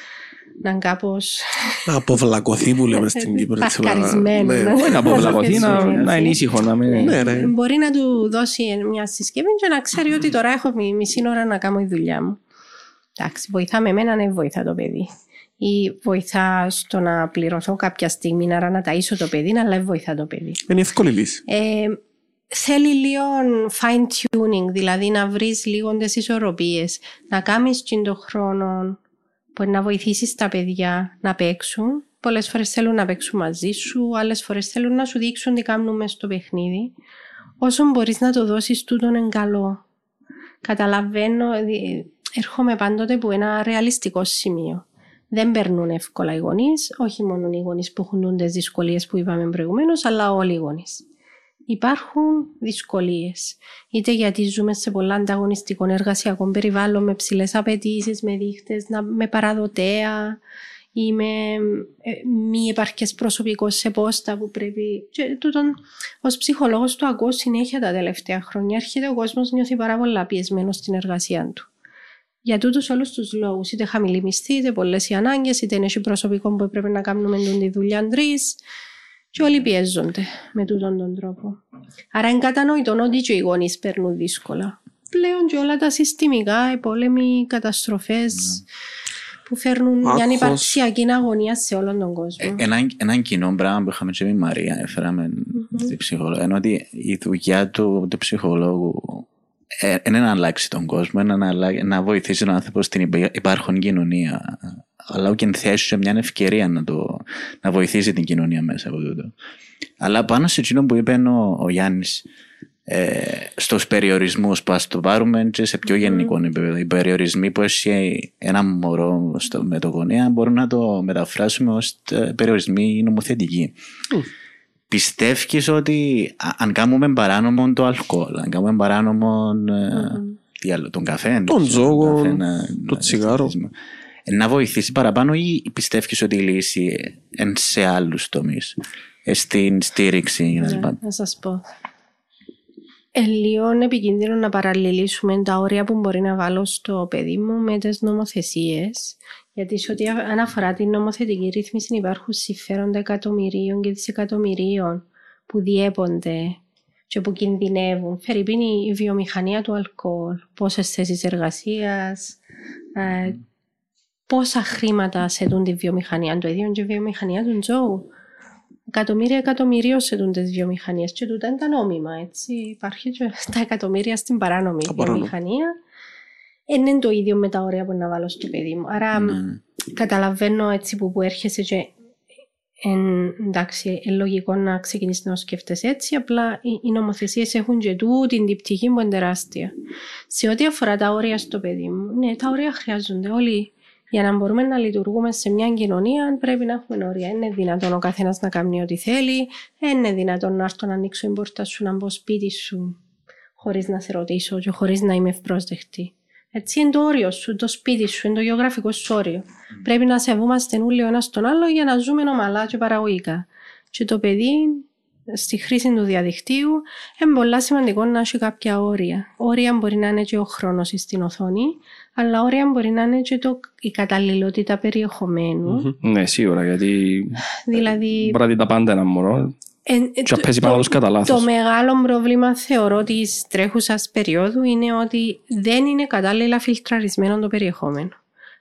να είναι κάπως... Να αποβλακωθεί που λέμε στην <laughs> Κύπρο. Πασκαρισμένο. Ναι, να αποβλακωθεί, να είναι ήσυχο. Να μην... ναι, ναι. Μπορεί να του δώσει μια συσκευή και να ξέρει ότι τώρα έχω μισή ώρα να κάνω τη δουλειά μου. Εντάξει, βοηθά με εμένα, ναι, βοηθά το παιδί. Ή βοηθά στο να πληρωθώ κάποια στιγμή, άρα να ταΐσω το παιδί, αλλά βοηθά το παιδί. Είναι εύκολη λύση. Ε, θέλει λίγο fine tuning, δηλαδή να βρεις λίγο τις ισορροπίες, να κάνεις το χρόνο που να βοηθήσεις τα παιδιά να παίξουν. Πολλές φορές θέλουν να παίξουν μαζί σου, άλλες φορές θέλουν να σου δείξουν τι κάνουν μέσα στο παιχνίδι. Όσο μπορείς να το δώσεις τούτον εν καλό. Καταλαβαίνω, έρχομαι πάντοτε από ένα ρεαλιστικό σημείο. Δεν παίρνουν εύκολα οι γονείς, όχι μόνο οι γονείς που έχουν τι δυσκολίες που είπαμε προηγουμένως, αλλά όλοι οι γονείς υπάρχουν δυσκολίες. Είτε γιατί ζούμε σε πολλά ανταγωνιστικό εργασιακό περιβάλλον με ψηλές απαιτήσεις, με δείχτες, με παραδοτέα ή με ε, μη επαρκές προσωπικό σε πόστα που πρέπει. Και τούτον, ως ψυχολόγος του ακούω συνέχεια τα τελευταία χρόνια. Έρχεται ο κόσμος νιώθει πάρα πολλά πιεσμένο στην εργασία του. Για τούτους όλους τους λόγους, είτε χαμηλή μισθή, είτε πολλές οι ανάγκες, είτε είναι προσωπικό που πρέπει να κάνουμε τη δουλειά τρει. Και όλοι πιέζονται με τούτον τον τρόπο. Άρα είναι κατανοητό ότι και οι γονείς παίρνουν δύσκολα. Πλέον και όλα τα συστημικά, οι πόλεμοι, καταστροφές που φέρνουν μια Άγχος. υπαρξιακή αγωνία σε όλον τον κόσμο. Ε, Ένα, ένα κοινό πράγμα που είχαμε και με η Μαρία, έφεραμε στη ψυχολόγο, είναι ότι η δουλειά του, του ψυχολόγου ε, είναι να αλλάξει τον κόσμο, είναι να, αλλα- να βοηθήσει τον άνθρωπο στην υπα- υπάρχον κοινωνία. Αλλά και θέσει σε μια ευκαιρία να, το, να βοηθήσει την κοινωνία μέσα από τούτο. Αλλά πάνω σε εκείνο που είπε ο, ο Γιάννης, ε, στους περιορισμούς που ας το πάρουμε και σε πιο γενικό επίπεδο. Οι περιορισμοί που έχει ένα μωρό στο, με το γονέα μπορούμε να το μεταφράσουμε ως ε, περιορισμοί νομοθετικοί. Πιστεύεις ότι α- αν κάνουμε παράνομο το αλκοόλ, αν κάνουμε παράνομο ε, τι άλλο, τον καφέ, Τον ξέρω, τζόγο, καφέ, να- το να- τσιγάρο. Ε, να βοηθήσει παραπάνω ή πιστεύεις ότι η λύση είναι σε άλλους τομείς, ε, στην στήριξη κτλ. Ναι, να σας πω. Ε, λίγο επικίνδυνο να παραλληλήσουμε τα όρια που μπορεί να βάλω στο παιδί μου με τις νομοθεσίες. Γιατί σε ό,τι αναφορά την νομοθετική ρύθμιση υπάρχουν συμφέροντα εκατομμυρίων και δισεκατομμυρίων που διέπονται και που κινδυνεύουν. Φερρυπίν η βιομηχανία του αλκοόλ, πόσες θέσεις εργασίας, ε, πόσα χρήματα σετούν τη βιομηχανία του ίδιου και η βιομηχανία του τζόου εκατομμύρια εκατομμυρίων σε τούντες βιομηχανίες και τούτα είναι τα νόμιμα, έτσι. Υπάρχει και τα εκατομμύρια στην παράνομη Τα παράνομη. βιομηχανία. Ε, Είναι το ίδιο με τα όρια που να βάλω στο παιδί μου. Άρα Ναι. καταλαβαίνω έτσι που, που έρχεσαι και εν, εντάξει, είναι λογικό να ξεκινήσεις να το σκέφτεσαι έτσι, απλά οι, οι νομοθεσίες έχουν και τούτη την πτυχή που είναι τεράστια. Σε ό,τι αφορά τα όρια στο παιδί μου, ναι, τα όρια χρειάζονται όλοι. Για να μπορούμε να λειτουργούμε σε μια κοινωνία, πρέπει να έχουμε όρια. Είναι δυνατόν ο καθένας να κάνει ό,τι θέλει. Είναι δυνατόν να έρθω να ανοίξω την πόρτα σου, να μπω σπίτι σου, χωρίς να σε ρωτήσω και χωρίς να είμαι ευπρόσδεκτη. Έτσι είναι το όριο σου, το σπίτι σου, είναι το γεωγραφικό σου όριο. Πρέπει να σεβόμαστε όλοι ο ένας τον άλλο για να ζούμε ομαλά και παραγωγικά. Και το παιδί στη χρήση του διαδικτύου είναι πολύ σημαντικό να έχει κάποια όρια. Όρια μπορεί να είναι και ο χρόνος στην οθόνη, αλλά όρια μπορεί να είναι και το, η καταλληλότητα περιεχομένου. Ναι, σίγουρα, γιατί Δηλαδή, μπορεί να δει τα πάντα ένα μωρό εν- ε, και το- να παίζει πάνω το- τους κατά το λάθος. μεγάλο πρόβλημα θεωρώ της τρέχουσας περίοδου είναι ότι δεν είναι κατάλληλα φιλτραρισμένο το περιεχόμενο.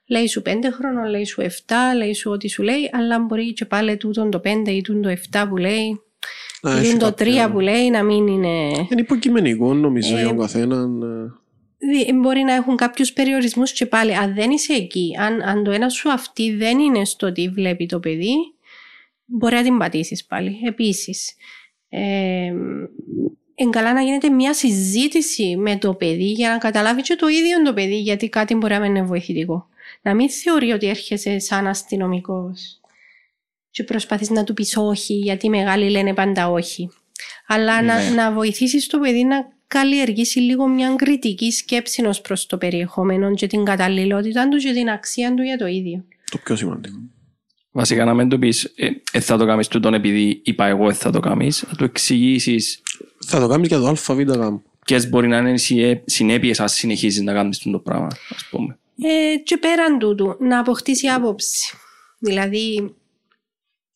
Λέει σου 5 χρόνων, λέει σου 7, λέει σου ό,τι σου λέει, αλλά μπορεί και πάλι τούτον το 5 ή τούτον το 7 που λέει, Να ή έχει τούτον το κάποια- 3 που λέει να μην είναι. Είναι υποκειμενικό νομίζω Ε, για τον καθέναν. ε. Δι- Μπορεί να έχουν κάποιους περιορισμούς και πάλι, αν δεν είσαι εκεί, αν, αν το ένας σου αυτή δεν είναι στο τι βλέπει το παιδί, μπορεί να την πατήσεις πάλι. Επίσης, ε, είναι καλά να γίνεται μια συζήτηση με το παιδί για να καταλάβει και το ίδιο το παιδί γιατί κάτι μπορεί να μην είναι βοηθητικό. Να μην θεωρεί ότι έρχεσαι σαν αστυνομικός και προσπαθείς να του πεις όχι γιατί οι μεγάλοι λένε πάντα όχι. Αλλά να, Ναι. να βοηθήσεις το παιδί να καλλιεργήσει λίγο μια κριτική σκέψη ως προς το περιεχόμενο και την καταλληλότητα του και την αξία του για το ίδιο. Το πιο σημαντικό. Βασικά να μην του πεις ε, ε, θα το κάνεις τούτον επειδή είπα εγώ ε, θα το κάνεις, να του εξηγήσεις Θα το κάνεις για το ΑΒ γάμ. ποιες μπορεί να είναι οι συε- συνέπειες αν συνεχίζεις να κάνεις το πράγμα, ας πούμε. Ε, και πέραν τούτου, να αποκτήσει άποψη. Δηλαδή,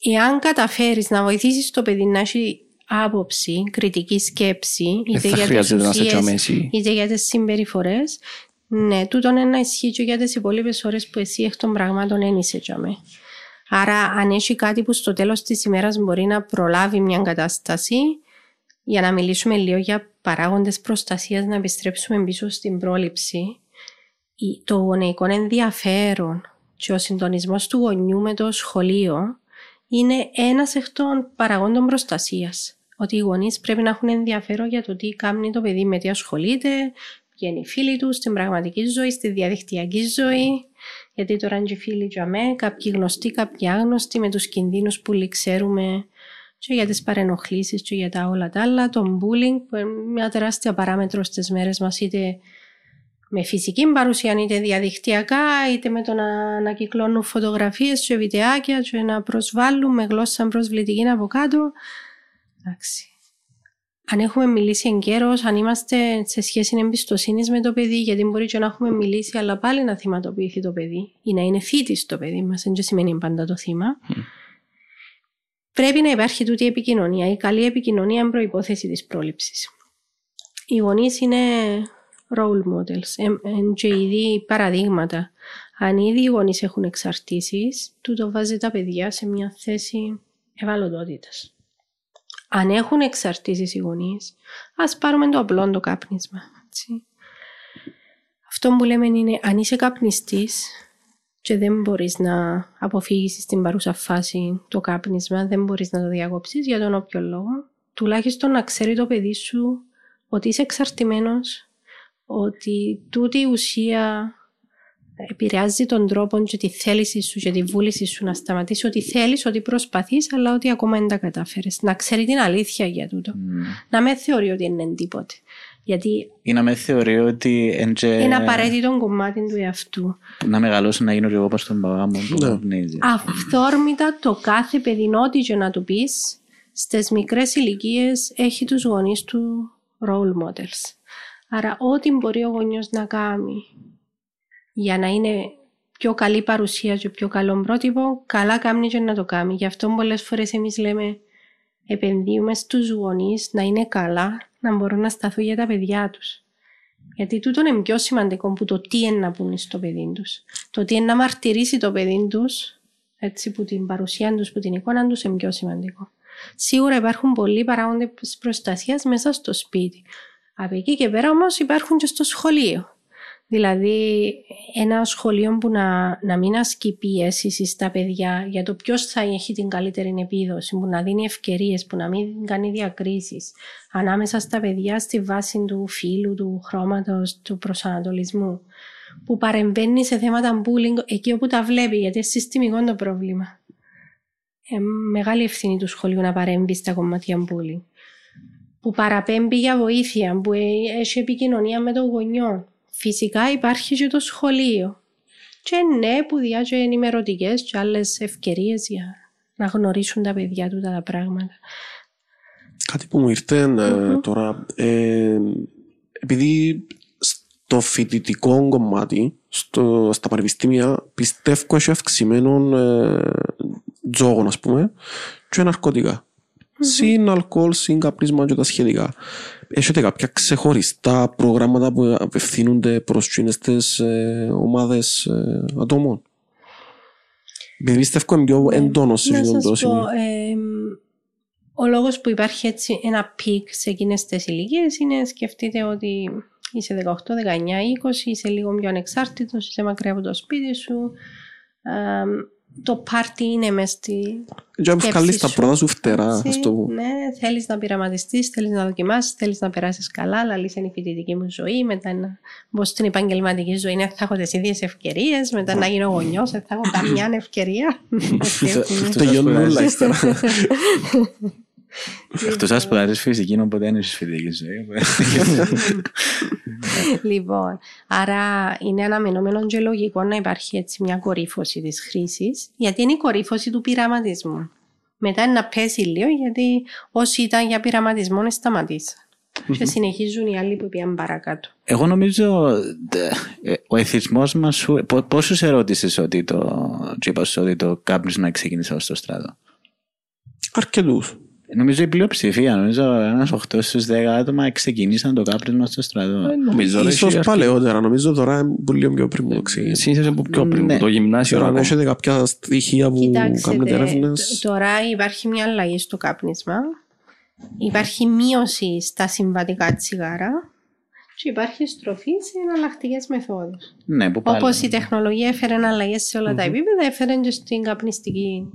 εάν καταφέρεις να βοηθήσεις το παιδί να έχει άποψη, κριτική σκέψη, Δεν είτε θα για τις χρειάζεται να σε ουσίες, τσαμέσει. είτε για τις συμπεριφορές, ναι, τούτον είναι να ισχύει και για τις υπόλοιπες ώρες που εσύ εκ των πραγμάτων δεν είσαι τζαμέ. Άρα, αν έχει κάτι που στο τέλος της ημέρας μπορεί να προλάβει μια κατάσταση, για να μιλήσουμε λίγο για παράγοντες προστασίας, να επιστρέψουμε πίσω στην πρόληψη, η- το γονεϊκό ενδιαφέρον και ο συντονισμός του γονιού με το σχολείο είναι ένας εκ των παραγόντων προστασίας. Ότι οι γονείς πρέπει να έχουν ενδιαφέρον για το τι κάνει το παιδί, με τι ασχολείται, ποιοι είναι οι φίλοι τους στην πραγματική ζωή, στη διαδικτυακή ζωή. Γιατί τώρα είναι και οι φίλοι για μέ, κάποιοι γνωστοί, κάποιοι άγνωστοι, με τους κινδύνους που όλοι ξέρουμε και για τις παρενοχλήσεις και για τα όλα τα άλλα, το bullying που είναι μια τεράστια παράμετρο στις μέρες μας είτε με φυσική παρουσία είτε διαδικτυακά είτε με το να ανακυκλώνουν φωτογραφίες και βιντεάκια και να προσβάλλουν με γλώσσα προσβλητική από κάτω. Εντάξει. αν έχουμε μιλήσει εγκαίρως, αν είμαστε σε σχέση εμπιστοσύνης με το παιδί, γιατί μπορεί και να έχουμε μιλήσει, αλλά πάλι να θυματοποιηθεί το παιδί ή να είναι φίτης το παιδί μας, δεν σημαίνει πάντα το θύμα. Πρέπει να υπάρχει τούτη επικοινωνία. Η καλή επικοινωνία είναι προπόθεση της πρόληψης. Οι γονείς είναι role models, εν και ήδη παραδείγματα. Αν ήδη οι γονείς έχουν εξαρτήσεις, τούτο βάζει τα παιδιά σε μια θέση ευαλωτότητα. Αν έχουν εξαρτήσεις οι γονείς, ας πάρουμε το απλό το κάπνισμα. Έτσι. Αυτό που λέμε είναι αν είσαι καπνιστής και δεν μπορείς να αποφύγεις στην παρούσα φάση το κάπνισμα, δεν μπορείς να το διακόψεις για τον όποιο λόγο, τουλάχιστον να ξέρει το παιδί σου ότι είσαι εξαρτημένος, ότι τούτη η ουσία επηρεάζει τον τρόπο και τη θέληση σου και τη βούληση σου να σταματήσεις ότι θέλεις, ότι προσπαθείς, αλλά ότι ακόμα δεν τα κατάφερες. Να ξέρει την αλήθεια για τούτο. Να με θεωρεί ότι είναι τίποτε. Γιατί Ή να με θεωρεί ότι εντζε... είναι απαραίτητο κομμάτι του εαυτού. να μεγαλώσω να γίνω και εγώ όπως τον παπά μου που Ναι. καπνίζει. Αυθόρμητα το κάθε παιδί, ό,τι και να του πεις, στις μικρές ηλικίες έχει τους γονείς του role models. Άρα ό,τι μπορεί ο γονιός να κάνει για να είναι πιο καλή παρουσία και πιο καλό πρότυπο, καλά κάνει και να το κάνει. Γι' αυτό πολλές φορές εμείς λέμε επενδύουμε στους γονείς να είναι καλά, να μπορούν να σταθούν για τα παιδιά τους. Γιατί τούτο είναι πιο σημαντικό που το τι είναι να πούνε στο παιδί τους. Το τι είναι να μαρτυρήσει το παιδί τους, έτσι που την παρουσία τους, που την εικόνα τους είναι πιο σημαντικό. Σίγουρα υπάρχουν πολλοί παράγοντες προστασίας μέσα στο σπίτι. Από εκεί και πέρα όμως υπάρχουν και στο σχολείο. Δηλαδή ένα σχολείο που να, να μην ασκεί πίεση στα παιδιά για το ποιος θα έχει την καλύτερη επίδοση, που να δίνει ευκαιρίες, που να μην κάνει διακρίσεις ανάμεσα στα παιδιά στη βάση του φύλου, του χρώματος, του προσανατολισμού. Που παρεμβαίνει σε θέματα bullying εκεί όπου τα βλέπει, γιατί είναι συστημικό το πρόβλημα. Ε, μεγάλη ευθύνη του σχολείου να παρέμβει στα κομμάτια bullying. Που παραπέμπει για βοήθεια, που ε, έχει επικοινωνία με τον γονιό. Φυσικά υπάρχει και το σχολείο. Και ναι, που διά και ενημερωτικές και άλλες ευκαιρίες για να γνωρίσουν τα παιδιά του τα πράγματα. Κάτι που μου ήρθε ε, τώρα, ε, επειδή στο φοιτητικό κομμάτι, στο, στα πανεπιστήμια, πιστεύω έχει αυξημένο ε, τζόγο, ας πούμε, και ναρκωτικά. Συν αλκοόλ, συν καπνίσμα και τα σχετικά. Έχετε κάποια ξεχωριστά προγράμματα που απευθύνονται προς εκείνες τις ε, ομάδες ε, ατόμων; Επειδή πιστεύω είναι πιο έντονο σε Να αυτό το σας πω, σημείο. ε, ο λόγος που υπάρχει έτσι ένα peak σε εκείνες τις ηλικίες είναι σκεφτείτε ότι είσαι 18, 19, 20, είσαι λίγο πιο ανεξάρτητος, είσαι μακριά από το σπίτι σου. Ε, το πάρτι είναι μες στη Και αν βγάλεις τα σου. πρώτα σου φτερά, Έτσι, ας το πούμε. Ναι, θέλεις να πειραματιστείς, θέλεις να δοκιμάσεις, θέλεις να περάσεις καλά, αλλά λύσει είναι η φοιτητική μου ζωή, μετά να μπω στην επαγγελματική ζωή, να θα έχω τις ίδιες ευκαιρίες, μετά να γίνω γονιός, δεν θα έχω καμιά ευκαιρία. <laughs> Τελειώνουν όλα <laughs> ύστερα. <laughs> Εκτός αν σπουδάζεις φυσική, οπότε δεν είσαι φοιτητική ζωή. <laughs> λοιπόν, άρα είναι αναμενόμενο και λογικό να υπάρχει έτσι μια κορύφωση της χρήσης, γιατί είναι η κορύφωση του πειραματισμού. Μετά είναι να πέσει λίγο, γιατί όσοι ήταν για πειραματισμό σταματήσαν. Και συνεχίζουν οι άλλοι που πήγαν παρακάτω. Εγώ νομίζω ε, ο εθισμός μας σου... πο- Πόσους ερώτησες ότι το... και είπα σου ότι το κάπνισμα ξεκίνησε στο στράτο. Αρκετούς. Νομίζω η πλειοψηφία, νομίζω ένας 8 στους 10 άτομα ξεκινήσαν το κάπνισμα στο στρατό. Ε, Νομίζω ρε, Ίσως έχει παλαιότερα, νομίζω τώρα είναι πολύ πιο πριν που το ξεκίνησε. Συνήθως από πιο πριν, Ναι. το γυμνάσιο. Τώρα αν ακόμα. έχετε κάποια στοιχεία που Κοιτάξτε, κάνετε έρευνες, τώρα υπάρχει μια αλλαγή στο κάπνισμα. Υπάρχει μείωση στα συμβατικά τσιγάρα και υπάρχει στροφή σε εναλλακτικές μεθόδους. Ναι, που πάλι. Όπως η τεχνολογία έφερε αλλαγές σε όλα τα επίπεδα, έφερε και στην καπνιστική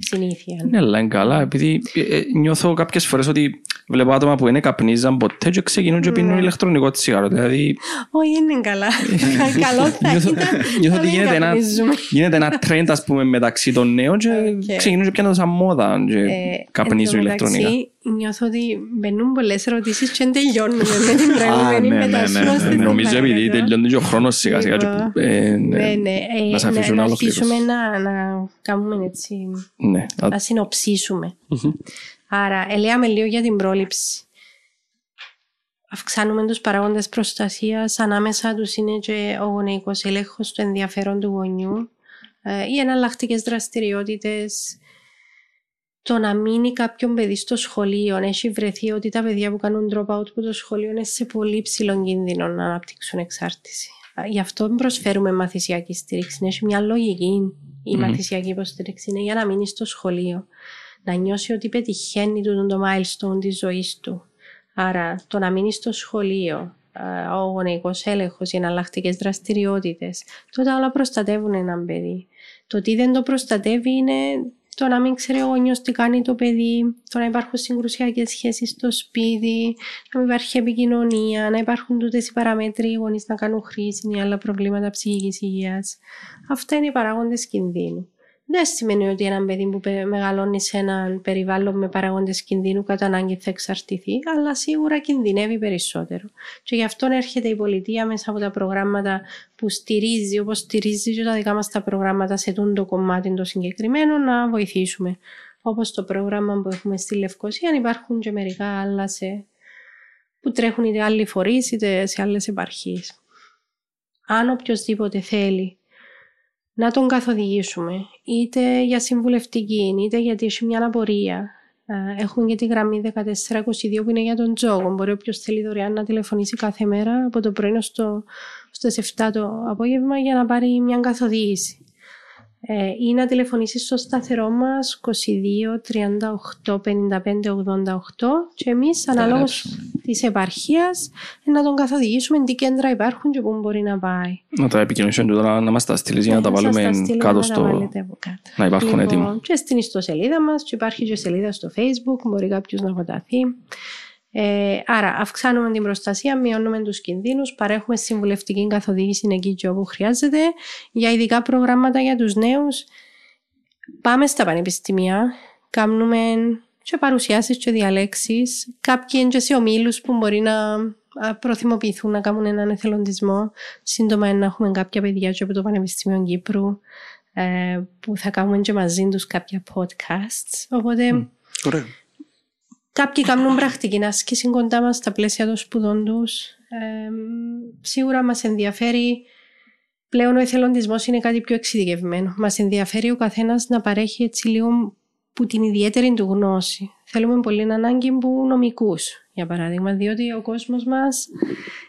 συνήθεια. Ναι, αλλά είναι καλά, επειδή ε, ε, νιώθω κάποιες φορές ότι βλέπω άτομα που είναι καπνίζαν ποτέ και ξεκινούν και πίνουν ηλεκτρονικό τσιγάρο. Δηλαδή, Όχι, είναι καλά. <laughs> Καλό θα νιώθω, ήταν. νιώθω να ότι μην γίνεται ένα, καπνίζουμε. γίνεται ένα trend, ας πούμε, μεταξύ των νέων και Οκ. ξεκινούν και πιάνουν σαν μόδα και Ε, καπνίζουν εν τω ηλεκτρονικά. μεταξύ, Νιώθω ότι μπαίνουν πολλές ερωτήσεις και δεν τελειώνουμε με την <laughs> προηγούμενη ναι, ναι, μετάσχεση. ναι, ναι, ναι. Νομίζω επειδή τελειώνει και ο χρόνος σιγά σιγά. και, ε, Ναι, ναι, ναι. Ε, Να σε αφήσουν να, να άλλο αρχίσουμε κλήρωση. να, να κάνουμε έτσι, ναι. Α, να συνοψίσουμε. Άρα, ελέγαμε λίγο για την πρόληψη. αυξάνουμε τους παράγοντες προστασίας, ανάμεσα τους είναι και ο γονεϊκός έλεγχος του ενδιαφέρον του γονιού, ε, οι εναλλακτικές δραστηριότητες, το να μείνει κάποιον παιδί στο σχολείο, έχει βρεθεί ότι τα παιδιά που κάνουν drop out από το σχολείο είναι σε πολύ ψηλό κίνδυνο να αναπτύξουν εξάρτηση. Γι' αυτό προσφέρουμε μαθησιακή στήριξη. Έχει μια λογική η mm. μαθησιακή υποστήριξη. Είναι για να μείνεις στο σχολείο. Να νιώσει ότι πετυχαίνει το, το milestone της ζωής του. Άρα το να μείνεις στο σχολείο, ο γονεϊκός έλεγχος, οι εναλλακτικές δραστηριότητες, τότε όλα προστατεύουν έναν παιδί. Το τι δεν το προστατεύει είναι το να μην ξέρει ο γονιός τι κάνει το παιδί, το να υπάρχουν συγκρουσιακές σχέσεις στο σπίτι, να μην υπάρχει επικοινωνία, να υπάρχουν τούτες οι παραμέτροι, οι γονείς να κάνουν χρήση ή άλλα προβλήματα ψυχικής υγείας. Αυτά είναι οι παράγοντες κινδύνου δεν σημαίνει ότι ένα παιδί που μεγαλώνει σε έναν περιβάλλον με παραγόντες κινδύνου κατά ανάγκη θα εξαρτηθεί, αλλά σίγουρα κινδυνεύει περισσότερο. Και γι' αυτό έρχεται η πολιτεία μέσα από τα προγράμματα που στηρίζει, όπως στηρίζει και τα δικά μας τα προγράμματα σε το κομμάτι το συγκεκριμένο, να βοηθήσουμε. Όπως το πρόγραμμα που έχουμε στη Λευκοσία, υπάρχουν και μερικά άλλα σε... που τρέχουν είτε άλλοι φορείς είτε σε άλλες επαρχίες. Αν οποιοδήποτε θέλει να τον καθοδηγήσουμε, είτε για συμβουλευτική, είτε γιατί έχει μια απορία. Ε, έχουμε και τη γραμμή 1422 που είναι για τον τζόγο. Μπορεί όποιος θέλει δωρεάν να τηλεφωνήσει κάθε μέρα από το πρωί στο, στο 7 το απόγευμα για να πάρει μια καθοδήγηση ε, ή να τηλεφωνήσεις στο σταθερό μας 22 38 55 88 και εμείς αναλόγω της επαρχίας να τον καθοδηγήσουμε τι κέντρα υπάρχουν και πού μπορεί να πάει. Να τα επικοινωνήσουμε τώρα να μας τα στείλεις για να τα βάλουμε κάτω στο. Να υπάρχουν λοιπόν, έτοιμα. Και στην ιστοσελίδα μας, και υπάρχει και σελίδα στο Facebook, μπορεί κάποιος να αποταθεί. Ε, άρα, αυξάνουμε την προστασία, μειώνουμε τους κινδύνους, παρέχουμε συμβουλευτική καθοδήγηση εκεί και όπου χρειάζεται. Για ειδικά προγράμματα για τους νέους, πάμε στα πανεπιστήμια, κάνουμε και παρουσιάσεις και διαλέξεις. Κάποιοι είναι σε ομίλους που μπορεί να προθυμοποιηθούν να κάνουν έναν εθελοντισμό. Σύντομα να έχουμε κάποια παιδιά και από το Πανεπιστήμιο Κύπρου ε, που θα κάνουμε και μαζί τους κάποια podcasts. Οπότε. Mm. Κάποιοι κάνουν πρακτική άσκηση κοντά μας στα πλαίσια των σπουδών τους. Ε, σίγουρα μας ενδιαφέρει. Πλέον ο εθελοντισμός είναι κάτι πιο εξειδικευμένο. Μας ενδιαφέρει ο καθένας να παρέχει έτσι λίγο που την ιδιαίτερη του γνώση. Θέλουμε πολύ να ανάγκη που νομικούς, για παράδειγμα, διότι ο κόσμος μας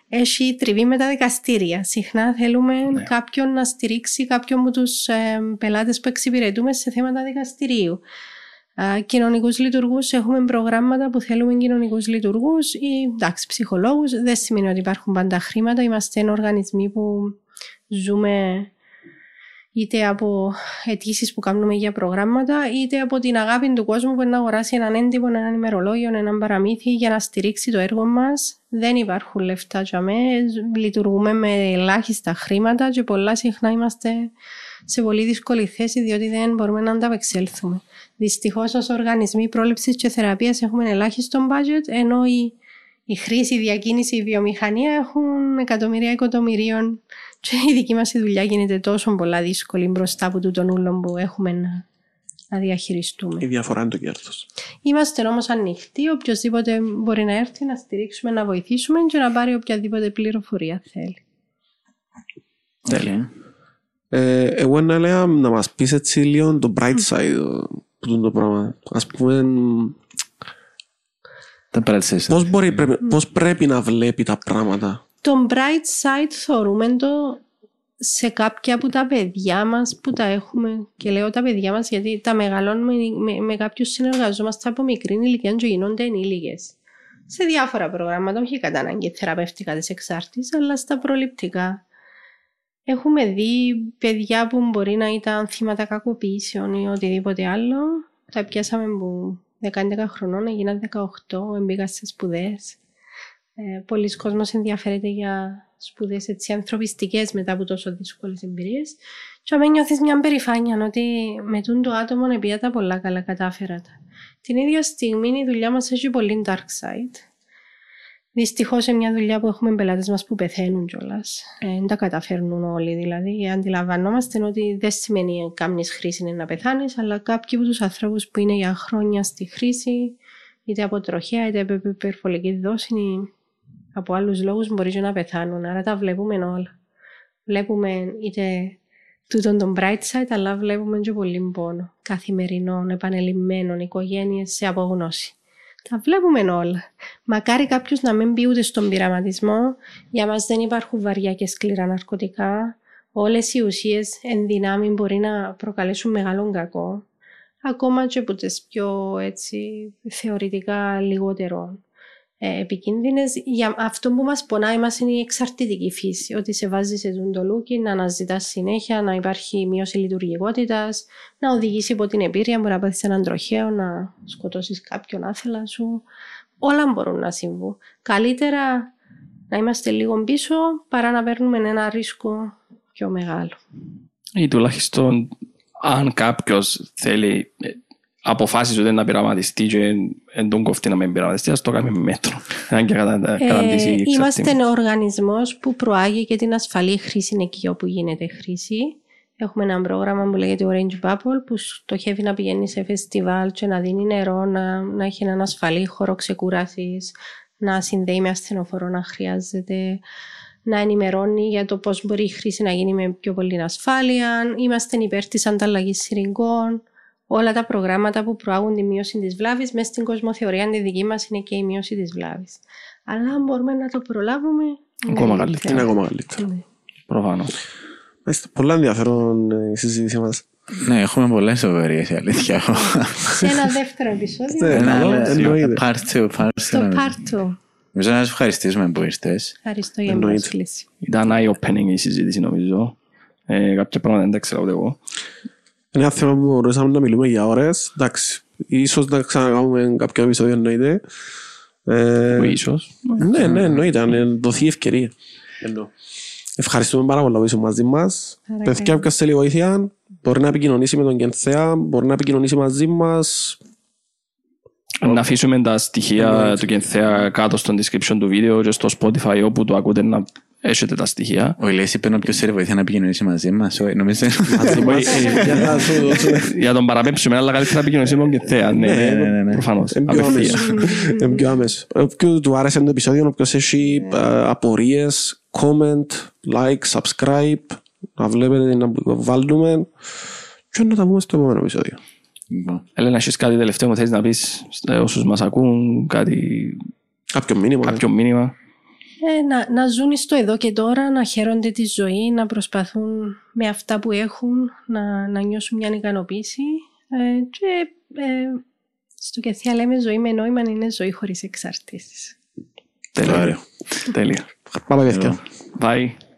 έχει τριβή με τα δικαστήρια. Συχνά θέλουμε ναι. κάποιον να στηρίξει κάποιον από τους ε, πελάτες που εξυπηρετούμε σε θέματα δικαστηρίου κοινωνικούς λειτουργούς. Έχουμε προγράμματα που θέλουμε κοινωνικούς λειτουργούς ή εντάξει, ψυχολόγους. Δεν σημαίνει ότι υπάρχουν πάντα χρήματα. Είμαστε οργανισμοί που ζούμε είτε από αιτήσεις που κάνουμε για προγράμματα, είτε από την αγάπη του κόσμου που να αγοράσει έναν έντυπο, έναν ημερολόγιο, έναν παραμύθι για να στηρίξει το έργο μας. Δεν υπάρχουν λεφτά για μέ. Λειτουργούμε με ελάχιστα χρήματα και πολλά συχνά είμαστε σε πολύ δύσκολη θέση διότι δεν μπορούμε να ανταπεξέλθουμε. Δυστυχώς, ως οργανισμοί πρόληψης και θεραπείας έχουμε ελάχιστο budget, ενώ η, η χρήση, η διακίνηση, η βιομηχανία έχουν εκατομμυρία εκατομμυρίων. Και η δική μας δουλειά γίνεται τόσο πολλά δύσκολη μπροστά από τούτον ούλων που έχουμε να, να διαχειριστούμε. Η διαφορά είναι το κέρδος. Είμαστε όμως ανοιχτοί. Οποιοδήποτε μπορεί να έρθει να στηρίξουμε, να βοηθήσουμε και να πάρει οποιαδήποτε πληροφορία θέλει. Τέλεια. Ε, εγώ να λέω να μας πεις έτσι λίγο το bright side που το πράγμα. Ας πούμε... Πώς, μπορεί, πρέπει, πώς πρέπει να βλέπει τα πράγματα. Το bright side θεωρούμε το σε κάποια από τα παιδιά μας που τα έχουμε και λέω τα παιδιά μας γιατί τα μεγαλώνουμε με, με, με κάποιους συνεργαζόμαστε από μικρή ηλικία και γίνονται ενήλικες. Σε διάφορα προγράμματα, όχι κατά ανάγκη θεραπευτικά της εξάρτησης, αλλά στα προληπτικά. Έχουμε δει παιδιά που μπορεί να ήταν θύματα κακοποίησεων ή οτιδήποτε άλλο. Τα πιάσαμε που 10-11 χρονών, έγιναν 18, μπήκα σε σπουδές. Ε, Πολλοί κόσμοι ενδιαφέρεται για σπουδές ανθρωπιστικές μετά από τόσο δύσκολες εμπειρίες. Και αμέσω νιώθεις μια περηφάνεια ότι με τον το άτομο επία τα πολλά καλά κατάφερα Την ίδια στιγμή η δουλειά μας έχει πολύ dark side. Δυστυχώς σε μια δουλειά που έχουμε πελάτες μας που πεθαίνουν κιόλας. Ε, δεν τα καταφέρνουν όλοι. Δηλαδή, αντιλαμβανόμαστε ότι δεν σημαίνει κάμνη χρήση είναι να πεθάνεις, αλλά κάποιοι από τους ανθρώπους που είναι για χρόνια στη χρήση, είτε από τροχέα είτε από υπερβολική δόση, από άλλους λόγους μπορεί και να πεθάνουν. Άρα τα βλέπουμε όλα. Βλέπουμε είτε τούτον τον bright side, αλλά βλέπουμε και πολύ πόνο. Καθημερινών, επανελειμμένων, οικογένειες σε απογνώση. Τα βλέπουμε όλα. Μακάρι κάποιος να μην μπει ούτε στον πειραματισμό. Για μας δεν υπάρχουν βαριά και σκληρά ναρκωτικά. Όλες οι ουσίες εν δυνάμει μπορεί να προκαλέσουν μεγάλο κακό. Ακόμα και από τις πιο έτσι, θεωρητικά λιγότερο ε, επικίνδυνες. Για αυτό που μας πονάει μας είναι η εξαρτητική φύση. Ότι σε βάζει σε το λούκι, να αναζητάς συνέχεια, να υπάρχει μείωση λειτουργικότητας, να οδηγήσει από την εμπειρία, μπορεί να πάθεις έναν τροχαίο, να σκοτώσεις κάποιον άθελα σου. Όλα μπορούν να συμβούν. Καλύτερα να είμαστε λίγο πίσω παρά να παίρνουμε ένα ρίσκο πιο μεγάλο. Ή τουλάχιστον αν κάποιος θέλει αποφάσισε ότι να πειραματιστεί και δεν τον κοφτεί να μην πειραματιστεί, ας το κάνει με μέτρο. Αν και κατα, ε, είμαστε ένα οργανισμός που προάγει και την ασφαλή χρήση εκεί όπου γίνεται χρήση. Έχουμε ένα πρόγραμμα που λέγεται Orange Bubble που στοχεύει να πηγαίνει σε φεστιβάλ και να δίνει νερό, να, να έχει έναν ασφαλή χώρο ξεκούρασης, να συνδέει με ασθενοφόρο να χρειάζεται, να ενημερώνει για το πώς μπορεί η χρήση να γίνει με πιο πολύ ασφάλεια. Είμαστε υπέρ της ανταλλαγής συρρικών όλα τα προγράμματα που προάγουν τη μείωση της βλάβης, μέσα στην κοσμοθεωρία τη δική μας είναι και η μείωση της βλάβης. Αλλά αν μπορούμε να το προλάβουμε. Ακόμα καλύτερα. Είναι ακόμα καλύτερο. Ναι. Προφανώς. Πολλά ενδιαφέρον ε, η συζήτησή μας. Ναι, έχουμε πολλές σοβαρίες η αλήθεια. Σε ένα δεύτερο επεισόδιο. Εννοείται. Part 2. Στο part 2. Νομίζω να σα ευχαριστήσουμε που ήρθες. Ευχαριστώ για την πρόσκληση. Ήταν eye-opening η συζήτηση νομίζω. Ε, κάποια πράγματα δεν τα ξέρω ούτε εγώ. Είναι ένα θέμα που μπορούσαμε να μιλούμε για ώρες. Εντάξει, ίσως να ξανακάνουμε κάποιο επεισόδιο εννοείται. Ε, ίσως. Ναι, ναι, εννοείται, αν δοθεί ευκαιρία. Ευχαριστούμε πάρα πολύ που είσαι μαζί μας. Παιδιά, όποιος θέλει βοήθεια, μπορεί να επικοινωνήσει με τον Κενθέα, μπορεί να επικοινωνήσει μαζί μας. Να αφήσουμε τα στοιχεία του Κενθέα κάτω στο description του βίντεο και στο Spotify όπου το ακούτε να έχετε τα στοιχεία. Ο Ηλίας είπε όποιος θέλει βοήθεια να επικοινωνήσει μαζί μας. Νομίζω Για τον παραπέμψουμε, αλλά καλύτερα να επικοινωνήσει με τον Κενθέα. Ναι, ναι, ναι, προφανώς. Απευθείας. Είναι πιο άμεσο. Όποιος του άρεσε το επεισόδιο, όποιος έχει απορίες, comment, like, subscribe, να βλέπετε να βάλουμε και να τα πούμε στο επόμενο επεισόδιο. Έλενα, έχεις κάτι τελευταίο που θέλεις να πεις όσους μας ακούν, κάτι... Κάποιο μήνυμα. Κάποιο μήνυμα; Ε, να, να ζουν στο εδώ και τώρα, να χαίρονται τη ζωή, να προσπαθούν με αυτά που έχουν να, να νιώσουν μια ικανοποίηση. Ε, και ε, στο Κεθιά λέμε ζωή με νόημα είναι ζωή χωρίς εξαρτήσεις. Τέλεια. Τέλεια. Πάμε παιδιά. Bye.